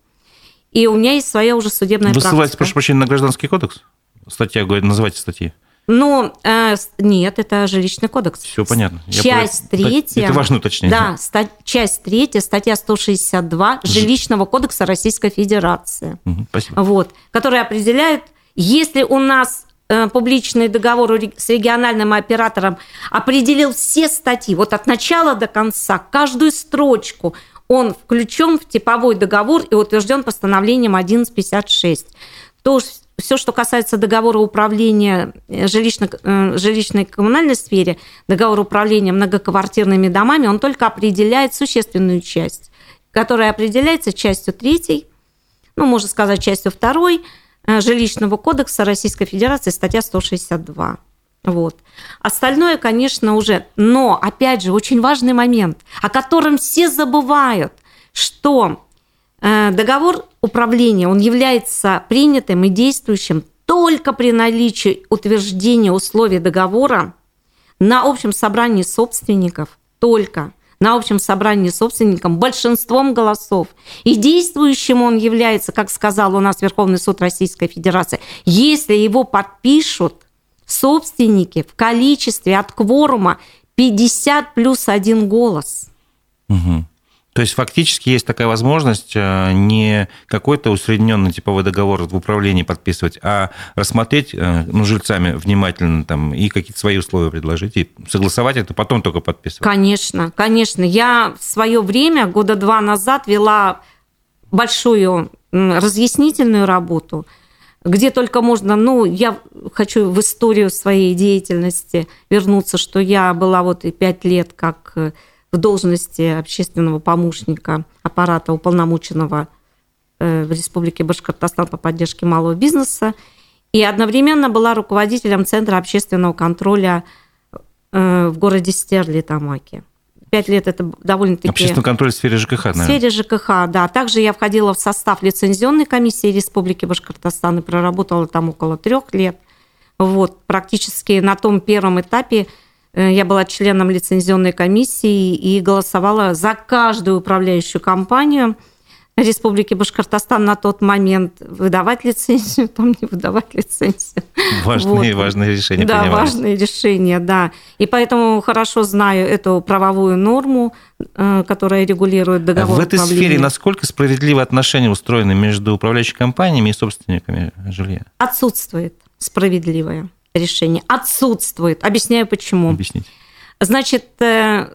И у меня есть своя уже судебная Вы практика. Вы ссылаетесь, прошу прощения, на гражданский кодекс? Статья говорит, называйте статьи. Ну, э, нет, это жилищный кодекс. Все понятно. Часть Я третья. Это важно уточнение. Да, ста- часть третья, статья 162 Жилищного кодекса Российской Федерации. Угу, спасибо. Вот, которая определяет, если у нас э, публичный договор с региональным оператором определил все статьи, вот от начала до конца, каждую строчку, он включен в типовой договор и утвержден постановлением 1156, то все, что касается договора управления э, жилищно, э, жилищной коммунальной сфере, договор управления многоквартирными домами, он только определяет существенную часть, которая определяется частью третьей, ну, можно сказать, частью второй э, жилищного кодекса Российской Федерации, статья 162. Вот. Остальное, конечно, уже... Но, опять же, очень важный момент, о котором все забывают, что договор управления, он является принятым и действующим только при наличии утверждения условий договора на общем собрании собственников, только на общем собрании собственником большинством голосов. И действующим он является, как сказал у нас Верховный суд Российской Федерации, если его подпишут собственники в количестве от кворума 50 плюс один голос. Угу. То есть фактически есть такая возможность э, не какой-то усредненный типовой договор в управлении подписывать, а рассмотреть э, ну, жильцами внимательно там, и какие-то свои условия предложить, и согласовать это, потом только подписывать. Конечно, конечно. Я в свое время, года два назад, вела большую разъяснительную работу, где только можно, ну, я хочу в историю своей деятельности вернуться, что я была вот и пять лет как в должности общественного помощника аппарата уполномоченного э, в Республике Башкортостан по поддержке малого бизнеса и одновременно была руководителем Центра общественного контроля э, в городе Стерли, Тамаки. Пять лет это довольно-таки... Общественный контроль в сфере ЖКХ, наверное. В сфере ЖКХ, да. Также я входила в состав лицензионной комиссии Республики Башкортостан и проработала там около трех лет – Вот, практически на том первом этапе я была членом лицензионной комиссии и голосовала за каждую управляющую компанию – Республики Башкортостан на тот момент выдавать лицензию, там не выдавать лицензию. Важные, вот. важные решения Да, принимались. важные решения, да. И поэтому хорошо знаю эту правовую норму, э, которая регулирует договор В этой сфере насколько справедливо отношения устроены между управляющими компаниями и собственниками жилья? Отсутствует справедливое решение. Отсутствует. Объясняю, почему. Объясните. Значит, э,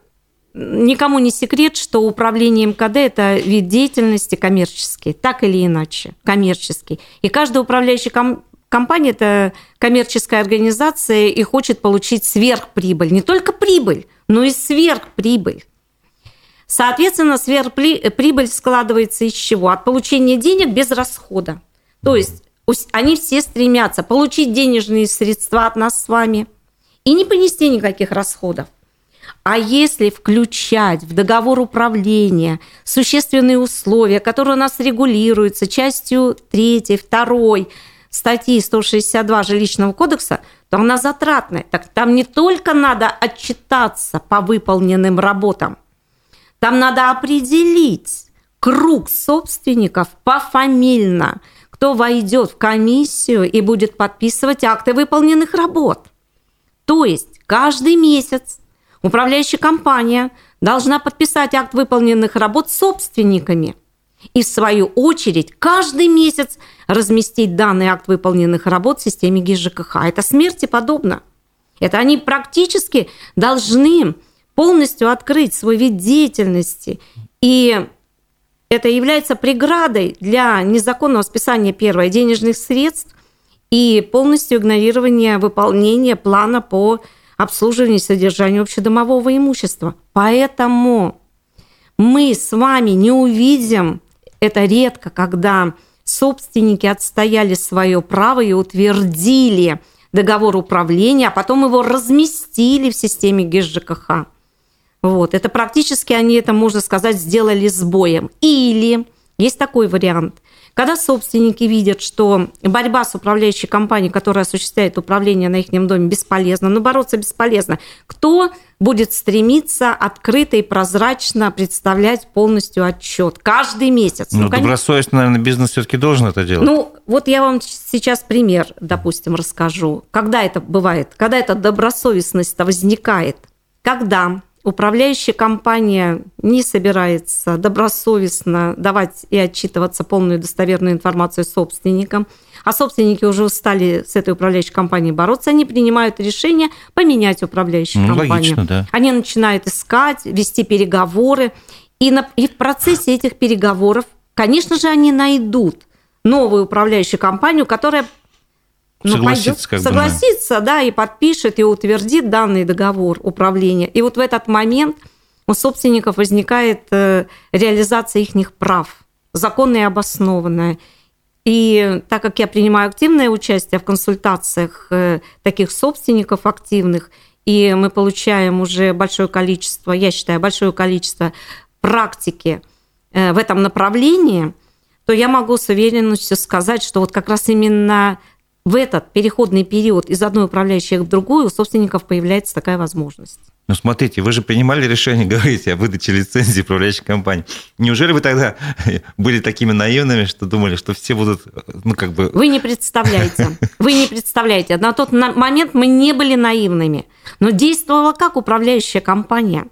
никому не секрет, что управление МКД – это вид деятельности коммерческий, так или иначе, коммерческий. И каждая управляющая ком- компания – это коммерческая организация и хочет получить сверхприбыль. Не только прибыль, но и сверхприбыль. Соответственно, сверхприбыль складывается из чего? От получения денег без расхода. То есть они все стремятся получить денежные средства от нас с вами и не понести никаких расходов. А если включать в договор управления существенные условия, которые у нас регулируются частью 3, 2 статьи 162 жилищного кодекса, то она затратная. Так там не только надо отчитаться по выполненным работам, там надо определить круг собственников пофамильно, кто войдет в комиссию и будет подписывать акты выполненных работ. То есть каждый месяц Управляющая компания должна подписать акт выполненных работ собственниками и, в свою очередь, каждый месяц разместить данный акт выполненных работ в системе ГИС ЖКХ. Это смерти подобно. Это они практически должны полностью открыть свой вид деятельности. И это является преградой для незаконного списания, первое, денежных средств и полностью игнорирования выполнения плана по обслуживания и содержания общедомового имущества. Поэтому мы с вами не увидим, это редко, когда собственники отстояли свое право и утвердили договор управления, а потом его разместили в системе ГИС ЖКХ. Вот. Это практически они это, можно сказать, сделали сбоем. Или есть такой вариант. Когда собственники видят, что борьба с управляющей компанией, которая осуществляет управление на их доме, бесполезна, но бороться бесполезно, кто будет стремиться открыто и прозрачно представлять полностью отчет каждый месяц? Ну, ну добросовестно, наверное, бизнес все-таки должен это делать. Ну, вот я вам сейчас пример, допустим, расскажу. Когда это бывает? Когда эта добросовестность возникает? Когда управляющая компания не собирается добросовестно давать и отчитываться полную достоверную информацию собственникам, а собственники уже устали с этой управляющей компанией бороться, они принимают решение поменять управляющую ну, компанию. Логично, да. Они начинают искать, вести переговоры, и, на, и в процессе этих переговоров, конечно же, они найдут новую управляющую компанию, которая ну, согласится, как согласится, бы, да, и подпишет, и утвердит данный договор управления. И вот в этот момент у собственников возникает э, реализация их прав, законная и обоснованная. И так как я принимаю активное участие в консультациях э, таких собственников активных, и мы получаем уже большое количество, я считаю, большое количество практики э, в этом направлении, то я могу с уверенностью сказать, что вот как раз именно в этот переходный период из одной управляющей в другую у собственников появляется такая возможность. Ну, смотрите, вы же принимали решение, говорите, о выдаче лицензии управляющей компании. Неужели вы тогда были такими наивными, что думали, что все будут, ну, как бы... Вы не представляете. Вы не представляете. На тот момент мы не были наивными. Но действовала как управляющая компания.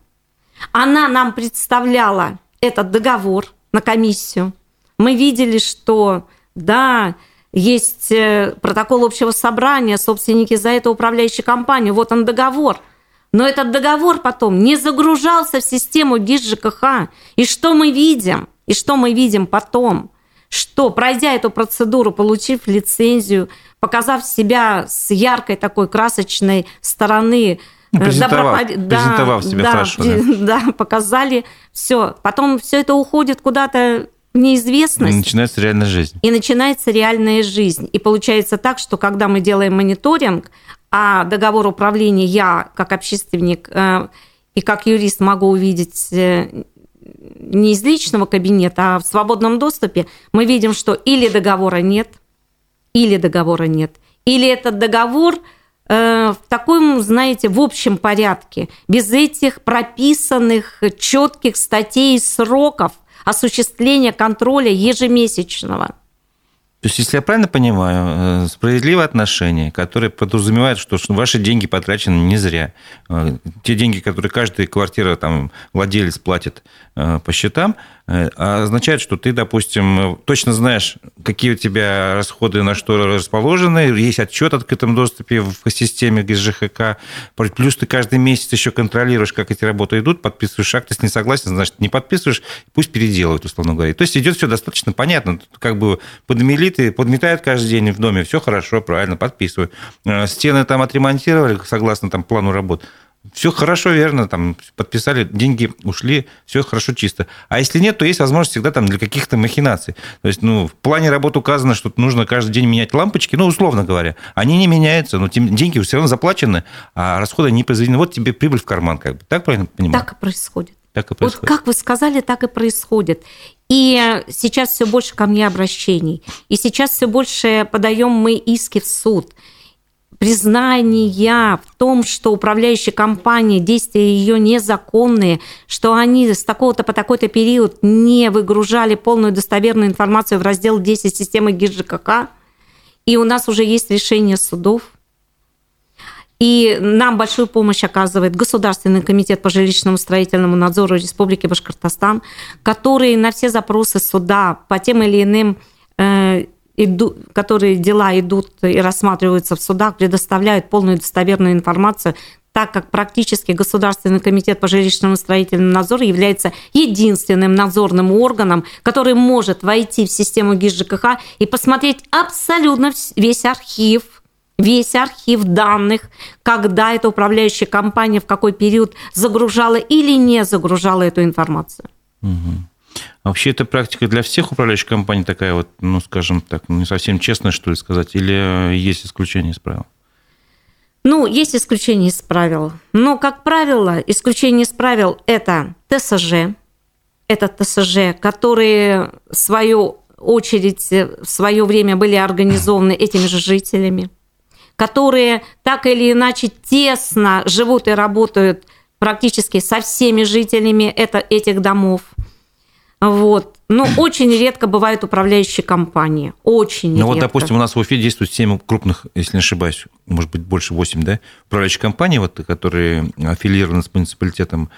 Она нам представляла этот договор на комиссию. Мы видели, что, да, есть э, протокол общего собрания, собственники за это управляющей компанию, вот он договор. Но этот договор потом не загружался в систему ГИС ЖКХ. И что мы видим? И что мы видим потом? Что, пройдя эту процедуру, получив лицензию, показав себя с яркой такой красочной стороны, ну, презентовав, добропов... презентовав себя да, хорошо. Да. да, показали все. Потом все это уходит куда-то неизвестность. И начинается реальная жизнь. И начинается реальная жизнь. И получается так, что когда мы делаем мониторинг, а договор управления я, как общественник э, и как юрист, могу увидеть э, не из личного кабинета, а в свободном доступе, мы видим, что или договора нет, или договора нет, Или этот договор в таком, знаете, в общем порядке, без этих прописанных четких статей и сроков осуществления контроля ежемесячного. То есть, если я правильно понимаю, э, справедливое отношение, которое подразумевает, что ваши деньги потрачены не зря. Э, те деньги, которые каждая квартира, там, владелец платит по счетам, означает, что ты, допустим, точно знаешь, какие у тебя расходы на что расположены, есть отчет в открытом доступе в системе ГСЖХК, плюс ты каждый месяц еще контролируешь, как эти работы идут, подписываешь акт, если не согласен, значит, не подписываешь, пусть переделают, условно говоря. То есть, идет все достаточно понятно, как бы подмели плиты подметают каждый день в доме, все хорошо, правильно, подписываю. Э, стены там отремонтировали согласно там плану работ. Все хорошо, верно, там подписали, деньги ушли, все хорошо, чисто. А если нет, то есть возможность всегда там для каких-то махинаций. То есть, ну, в плане работы указано, что нужно каждый день менять лампочки, ну, условно говоря. Они не меняются, но тем, деньги все равно заплачены, а расходы не произведены. Вот тебе прибыль в карман, как бы. Так правильно понимаю? Так и происходит. Так и происходит. Вот как вы сказали, так и происходит. И сейчас все больше ко мне обращений. И сейчас все больше подаем мы иски в суд. Признания в том, что управляющая компания, действия ее незаконные, что они с такого-то по такой-то период не выгружали полную достоверную информацию в раздел 10 системы ГИЖКК. И у нас уже есть решение судов – и нам большую помощь оказывает Государственный комитет по жилищному строительному надзору Республики Башкортостан, который на все запросы суда по тем или иным э, иду, которые дела идут и рассматриваются в судах, предоставляют полную достоверную информацию, так как практически Государственный комитет по жилищному строительному надзору является единственным надзорным органом, который может войти в систему ГИС ЖКХ и посмотреть абсолютно весь архив весь архив данных, когда эта управляющая компания в какой период загружала или не загружала эту информацию. Угу. Вообще эта практика для всех управляющих компаний такая вот, ну, скажем так, не совсем честная, что ли, сказать, или есть исключение из правил? Ну, есть исключение из правил. Но, как правило, исключение из правил – это ТСЖ, это ТСЖ, которые, в свою очередь, в свое время были организованы этими же жителями – которые так или иначе тесно живут и работают практически со всеми жителями это, этих домов. Вот. Но очень редко бывают управляющие компании. Очень ну, редко. вот, допустим, у нас в Уфе действует 7 крупных, если не ошибаюсь, может быть, больше 8, да, управляющих компаний, вот, которые аффилированы с муниципалитетом,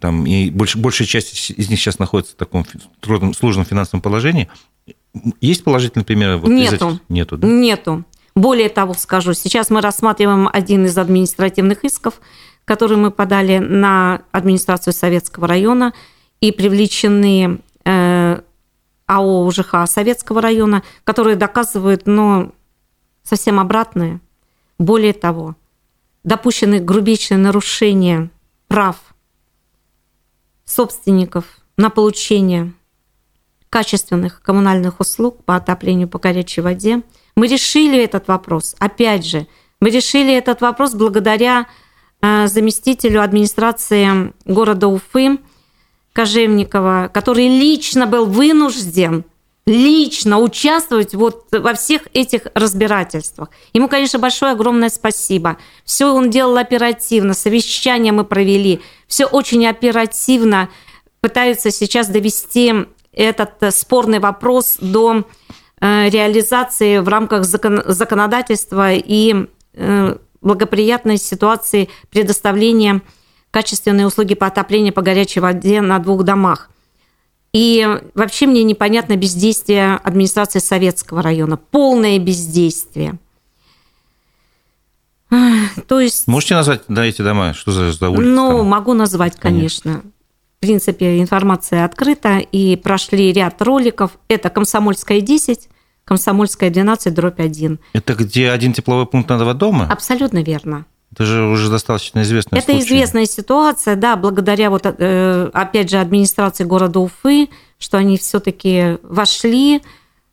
там, и больш, большая часть из них сейчас находится в таком трудном, сложном финансовом положении. Есть положительные примеры? Вот Нету. Нету, да? Нету. Более того, скажу, сейчас мы рассматриваем один из административных исков, который мы подали на администрацию Советского района и привлечены э, АО УЖХ Советского района, которые доказывают, но совсем обратное. Более того, допущены грубейшие нарушения прав собственников на получение качественных коммунальных услуг по отоплению по горячей воде – мы решили этот вопрос. Опять же, мы решили этот вопрос благодаря э, заместителю администрации города Уфы Кожевникова, который лично был вынужден лично участвовать вот во всех этих разбирательствах. Ему, конечно, большое огромное спасибо. Все он делал оперативно, совещания мы провели, все очень оперативно пытаются сейчас довести этот спорный вопрос до Э, реализации в рамках закон, законодательства и э, благоприятной ситуации предоставления качественной услуги по отоплению по горячей воде на двух домах. И вообще мне непонятно бездействие администрации Советского района. Полное бездействие. То есть... Можете назвать да, эти дома? Что за, за улицы? Ну, там? могу назвать, конечно. конечно. В принципе, информация открыта, и прошли ряд роликов. Это «Комсомольская 10», «Комсомольская 12», дробь 1. Это где один тепловой пункт на два дома? Абсолютно верно. Это же уже достаточно известная Это случай. известная ситуация, да, благодаря вот, э, опять же, администрации города Уфы, что они все-таки вошли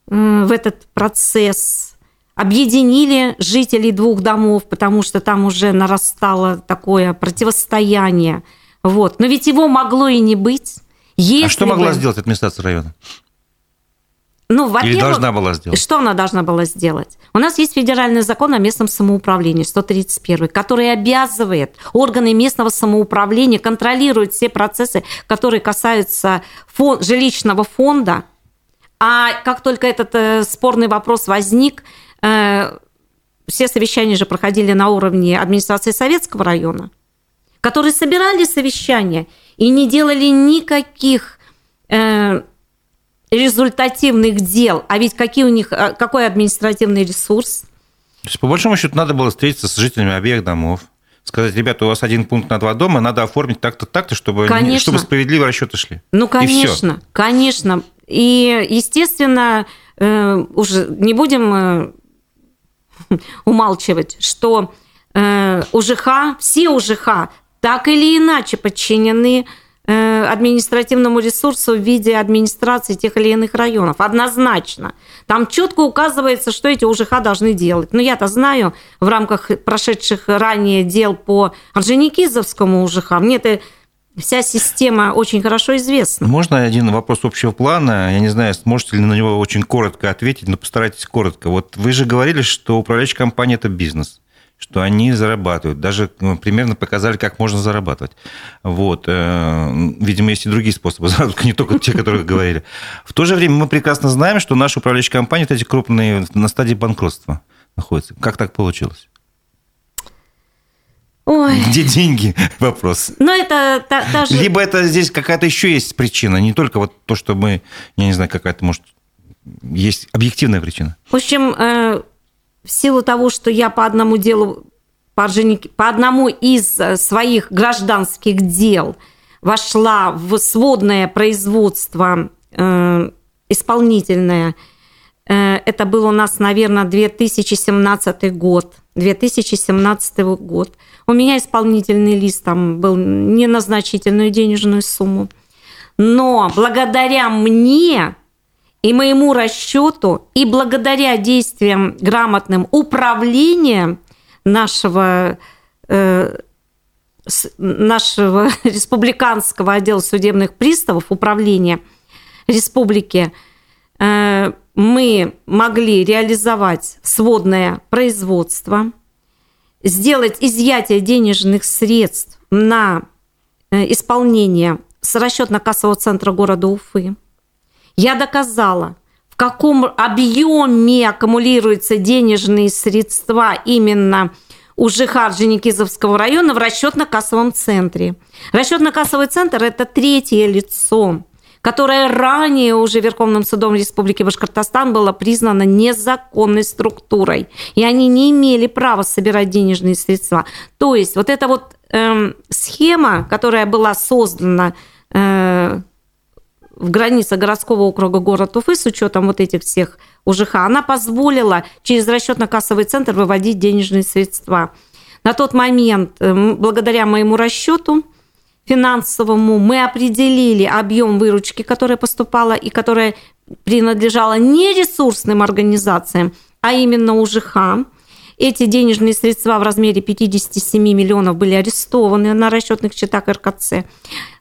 в этот процесс, объединили жителей двух домов, потому что там уже нарастало такое противостояние – вот. Но ведь его могло и не быть. Если а что могла бы... сделать администрация района? Ну, во-первых, Или должна была сделать? Что она должна была сделать? У нас есть федеральный закон о местном самоуправлении, 131, который обязывает органы местного самоуправления контролировать все процессы, которые касаются фон, жилищного фонда. А как только этот э, спорный вопрос возник, э, все совещания же проходили на уровне администрации Советского района, которые собирали совещания и не делали никаких э, результативных дел. А ведь какие у них, а, какой административный ресурс? То есть, по большому счету, надо было встретиться с жителями обеих домов, сказать, ребята, у вас один пункт на два дома, надо оформить так-то, так-то, чтобы, конечно. чтобы справедливые расчеты шли. Ну, конечно, и конечно. И, естественно, э, уже не будем э, умалчивать, что э, УЖХ, все УЖХ так или иначе подчинены административному ресурсу в виде администрации тех или иных районов. Однозначно. Там четко указывается, что эти УЖХ должны делать. Но я-то знаю в рамках прошедших ранее дел по Орджоникизовскому УЖХ, мне это вся система очень хорошо известна. Можно один вопрос общего плана? Я не знаю, сможете ли на него очень коротко ответить, но постарайтесь коротко. Вот вы же говорили, что управляющая компания – это бизнес что они зарабатывают. Даже ну, примерно показали, как можно зарабатывать. Вот. Э, видимо, есть и другие способы заработка, не только те, которые говорили. В то же время мы прекрасно знаем, что наши управляющие компании, вот эти крупные, на стадии банкротства находятся. Как так получилось? Ой. Где деньги? Вопрос. Но это та, та же... Либо это здесь какая-то еще есть причина, не только вот то, что мы, я не знаю, какая-то, может, есть объективная причина. В общем, э, в силу того, что я по одному делу, по, по одному из э, своих гражданских дел вошла в сводное производство э, исполнительное, э, это был у нас, наверное, 2017 год. 2017 год. У меня исполнительный лист там был не на значительную денежную сумму. Но благодаря мне и моему расчету, и благодаря действиям грамотным управления нашего, э, нашего республиканского отдела судебных приставов, управления республики, э, мы могли реализовать сводное производство, сделать изъятие денежных средств на э, исполнение с расчетно-кассового центра города Уфы, я доказала, в каком объеме аккумулируются денежные средства именно у ЖХ Орджоникидзевского района в расчетно-кассовом центре. Расчетно-кассовый центр – это третье лицо, которое ранее уже Верховным судом Республики Башкортостан было признано незаконной структурой, и они не имели права собирать денежные средства. То есть вот эта вот э, схема, которая была создана э, в границах городского округа город Уфы с учетом вот этих всех УЖХ, она позволила через расчетно-кассовый центр выводить денежные средства. На тот момент, э, благодаря моему расчету финансовому, мы определили объем выручки, которая поступала и которая принадлежала не ресурсным организациям, а именно УЖХ. Эти денежные средства в размере 57 миллионов были арестованы на расчетных счетах РКЦ.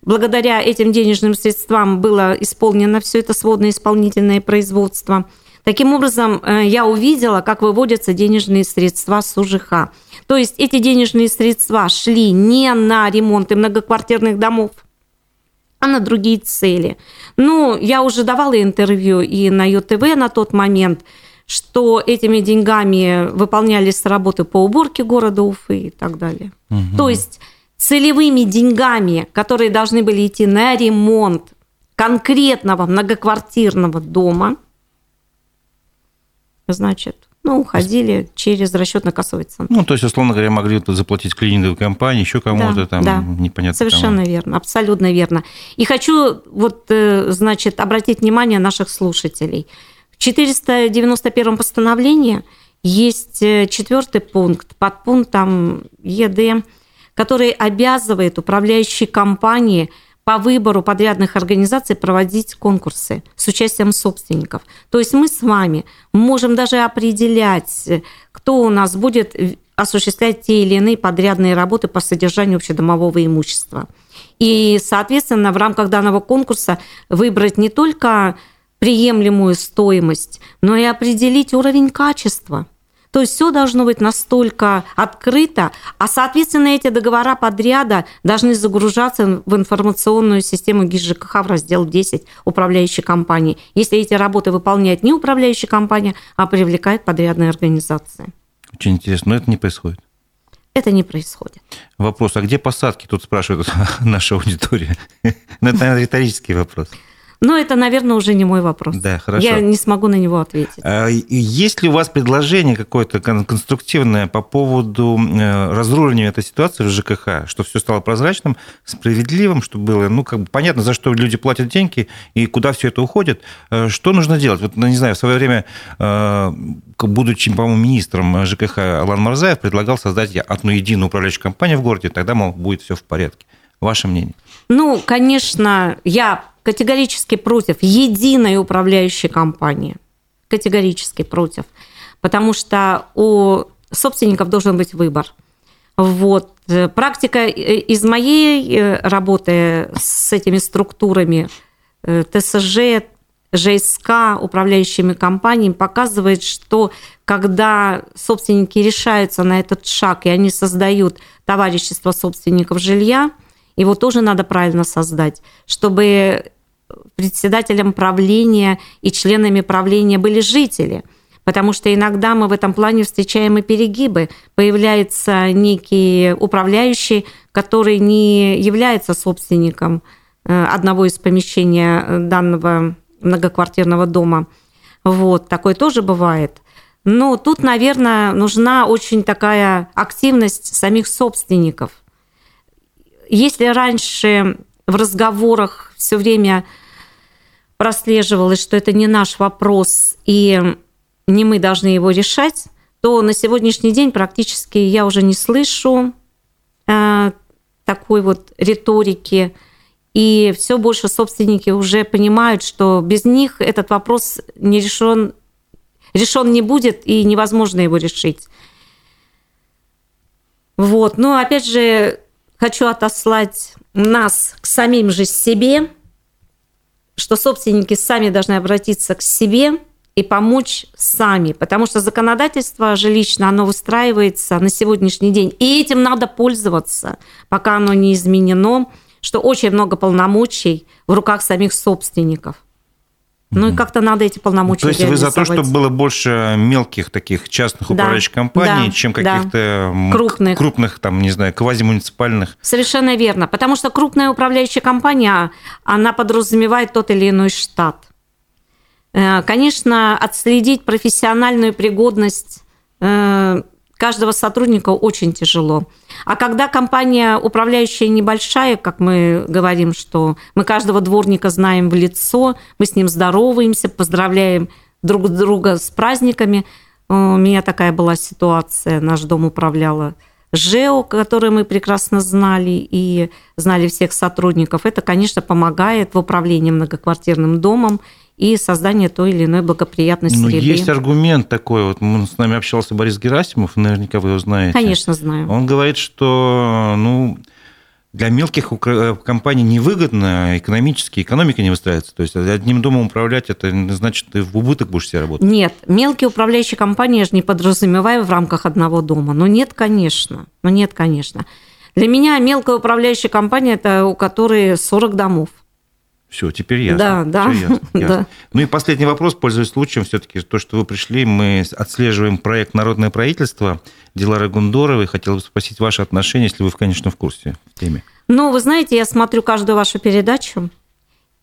Благодаря этим денежным средствам было исполнено все это сводное исполнительное производство. Таким образом, э, я увидела, как выводятся денежные средства с УЖХ. То есть эти денежные средства шли не на ремонты многоквартирных домов, а на другие цели. Ну, я уже давала интервью и на ЮТВ на тот момент – что этими деньгами выполнялись работы по уборке города Уфы и так далее. Угу. То есть целевыми деньгами, которые должны были идти на ремонт конкретного многоквартирного дома, значит, ну, уходили через расчетно-кассовый центр. Ну, то есть, условно говоря, могли заплатить клининговой компании, еще кому-то да, там, да. непонятно Совершенно кому. верно, абсолютно верно. И хочу вот, э, значит, обратить внимание наших слушателей – 491 постановлении есть э, четвертый пункт под пунктом ЕД, который обязывает управляющие компании по выбору подрядных организаций проводить конкурсы с участием собственников. То есть мы с вами можем даже определять, кто у нас будет осуществлять те или иные подрядные работы по содержанию общедомового имущества. И, соответственно, в рамках данного конкурса выбрать не только приемлемую стоимость, но и определить уровень качества. То есть все должно быть настолько открыто, а, соответственно, эти договора подряда должны загружаться в информационную систему ГИС ЖКХ в раздел 10 управляющей компании. Если эти работы выполняет не управляющая компания, а привлекает подрядные организации. Очень интересно, но это не происходит. Это не происходит. Вопрос, а где посадки? Тут спрашивают наша аудитория. Ну, это, наверное, риторический вопрос. Но это, наверное, уже не мой вопрос. Да, хорошо. Я не смогу на него ответить. А есть ли у вас предложение какое-то конструктивное по поводу э, разруливания этой ситуации в ЖКХ, что все стало прозрачным, справедливым, чтобы было, ну, как бы понятно, за что люди платят деньги и куда все это уходит? Э, что нужно делать? Вот, ну, не знаю, в свое время, э, будучи, по-моему, министром ЖКХ Алан Марзаев предлагал создать одну единую управляющую компанию в городе, тогда, мол, будет все в порядке. Ваше мнение? Ну, конечно, я категорически против единой управляющей компании. Категорически против. Потому что у собственников должен быть выбор. Вот. Практика из моей э, работы с этими структурами э, ТСЖ, ЖСК, управляющими компаниями показывает, что когда собственники решаются на этот шаг, и они создают товарищество собственников жилья, его тоже надо правильно создать, чтобы председателем правления и членами правления были жители. Потому что иногда мы в этом плане встречаем и перегибы. Появляется некий управляющий, который не является собственником э, одного из помещений данного многоквартирного дома. Вот, такое тоже бывает. Но тут, наверное, нужна очень такая активность самих собственников. Если раньше в разговорах все время прослеживалось, что это не наш вопрос и не мы должны его решать, то на сегодняшний день практически я уже не слышу э, такой вот риторики. И все больше собственники уже понимают, что без них этот вопрос не решен, решен не будет и невозможно его решить. Вот. Но опять же, хочу отослать нас к самим же себе, что собственники сами должны обратиться к себе и помочь сами, потому что законодательство жилищное, оно выстраивается на сегодняшний день, и этим надо пользоваться, пока оно не изменено, что очень много полномочий в руках самих собственников – ну и как-то надо эти полномочия То есть вы за то, чтобы было больше мелких таких частных да, управляющих компаний, да, чем каких-то да. крупных. крупных, там, не знаю, квазимуниципальных? Совершенно верно, потому что крупная управляющая компания, она подразумевает тот или иной штат. Э, конечно, отследить профессиональную пригодность э, каждого сотрудника очень тяжело. А когда компания управляющая небольшая, как мы говорим, что мы каждого дворника знаем в лицо, мы с ним здороваемся, поздравляем друг друга с праздниками. У меня такая была ситуация, наш дом управляла ЖЭО, которое мы прекрасно знали и знали всех сотрудников. Это, конечно, помогает в управлении многоквартирным домом и создание той или иной благоприятной ну, среды. Есть аргумент такой, вот с нами общался Борис Герасимов, наверняка вы его знаете. Конечно, знаю. Он говорит, что ну, для мелких компаний невыгодно экономически, экономика не выстраивается. То есть одним домом управлять, это значит, ты в убыток будешь себе работать. Нет, мелкие управляющие компании я же не подразумеваю в рамках одного дома. Ну нет, конечно. Ну нет, конечно. Для меня мелкая управляющая компания – это у которой 40 домов. Все, теперь ясно. Да, да. ясно, ясно. да. Ну и последний вопрос, пользуясь случаем, все-таки то, что вы пришли, мы отслеживаем проект «Народное правительство» Дилары Гундоровой. Хотел бы спросить ваше отношение, если вы, конечно, в курсе в теме. Ну, вы знаете, я смотрю каждую вашу передачу.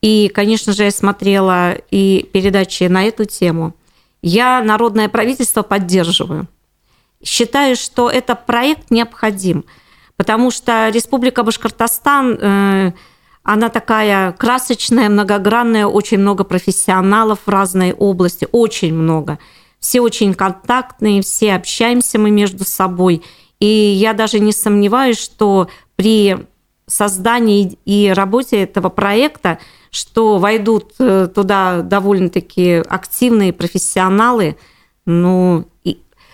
И, конечно же, я смотрела и передачи на эту тему. Я народное правительство поддерживаю. Считаю, что этот проект необходим, потому что Республика Башкортостан э, она такая красочная, многогранная, очень много профессионалов в разной области, очень много. Все очень контактные, все общаемся мы между собой. И я даже не сомневаюсь, что при создании и работе этого проекта, что войдут э, туда довольно-таки активные профессионалы, ну,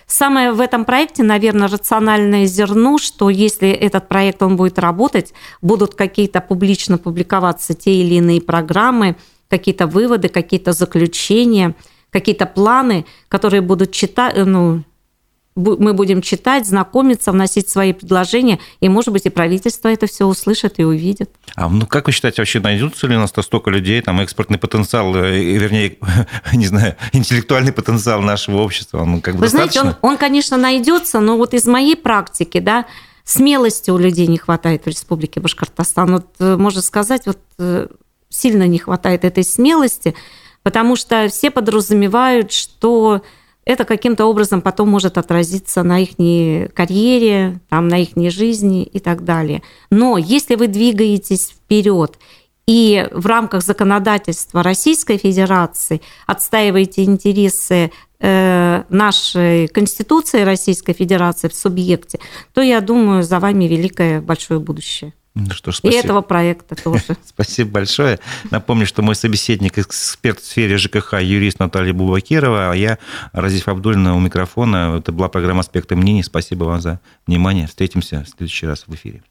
Самое в этом проекте, наверное, рациональное зерно, что если этот проект он будет работать, будут какие-то публично публиковаться те или иные программы, какие-то выводы, какие-то заключения, какие-то планы, которые будут читать, ну, мы будем читать, знакомиться, вносить свои предложения, и, может быть, и правительство это все услышит и увидит. А ну как вы считаете, вообще найдутся ли у нас столько людей, там экспортный потенциал, э, вернее, не знаю, интеллектуальный потенциал нашего общества, ну как бы Вы достаточно? знаете, он, он, конечно, найдется, но вот из моей практики, да, смелости у людей не хватает в Республике Башкортостан. Вот э, можно сказать, вот э, сильно не хватает этой смелости, потому что все подразумевают, что это каким-то образом потом может отразиться на их карьере, там, на их жизни и так далее. Но если вы двигаетесь вперед и в рамках законодательства Российской Федерации отстаиваете интересы э, нашей Конституции Российской Федерации в субъекте, то я думаю, за вами великое большое будущее. Ну что ж, спасибо. И этого проекта тоже. Спасибо большое. Напомню, что мой собеседник, эксперт в сфере ЖКХ, юрист Наталья Бубакирова, а я, Разиф Абдульна, у микрофона. Это была программа «Аспекты мнений». Спасибо вам за внимание. Встретимся в следующий раз в эфире.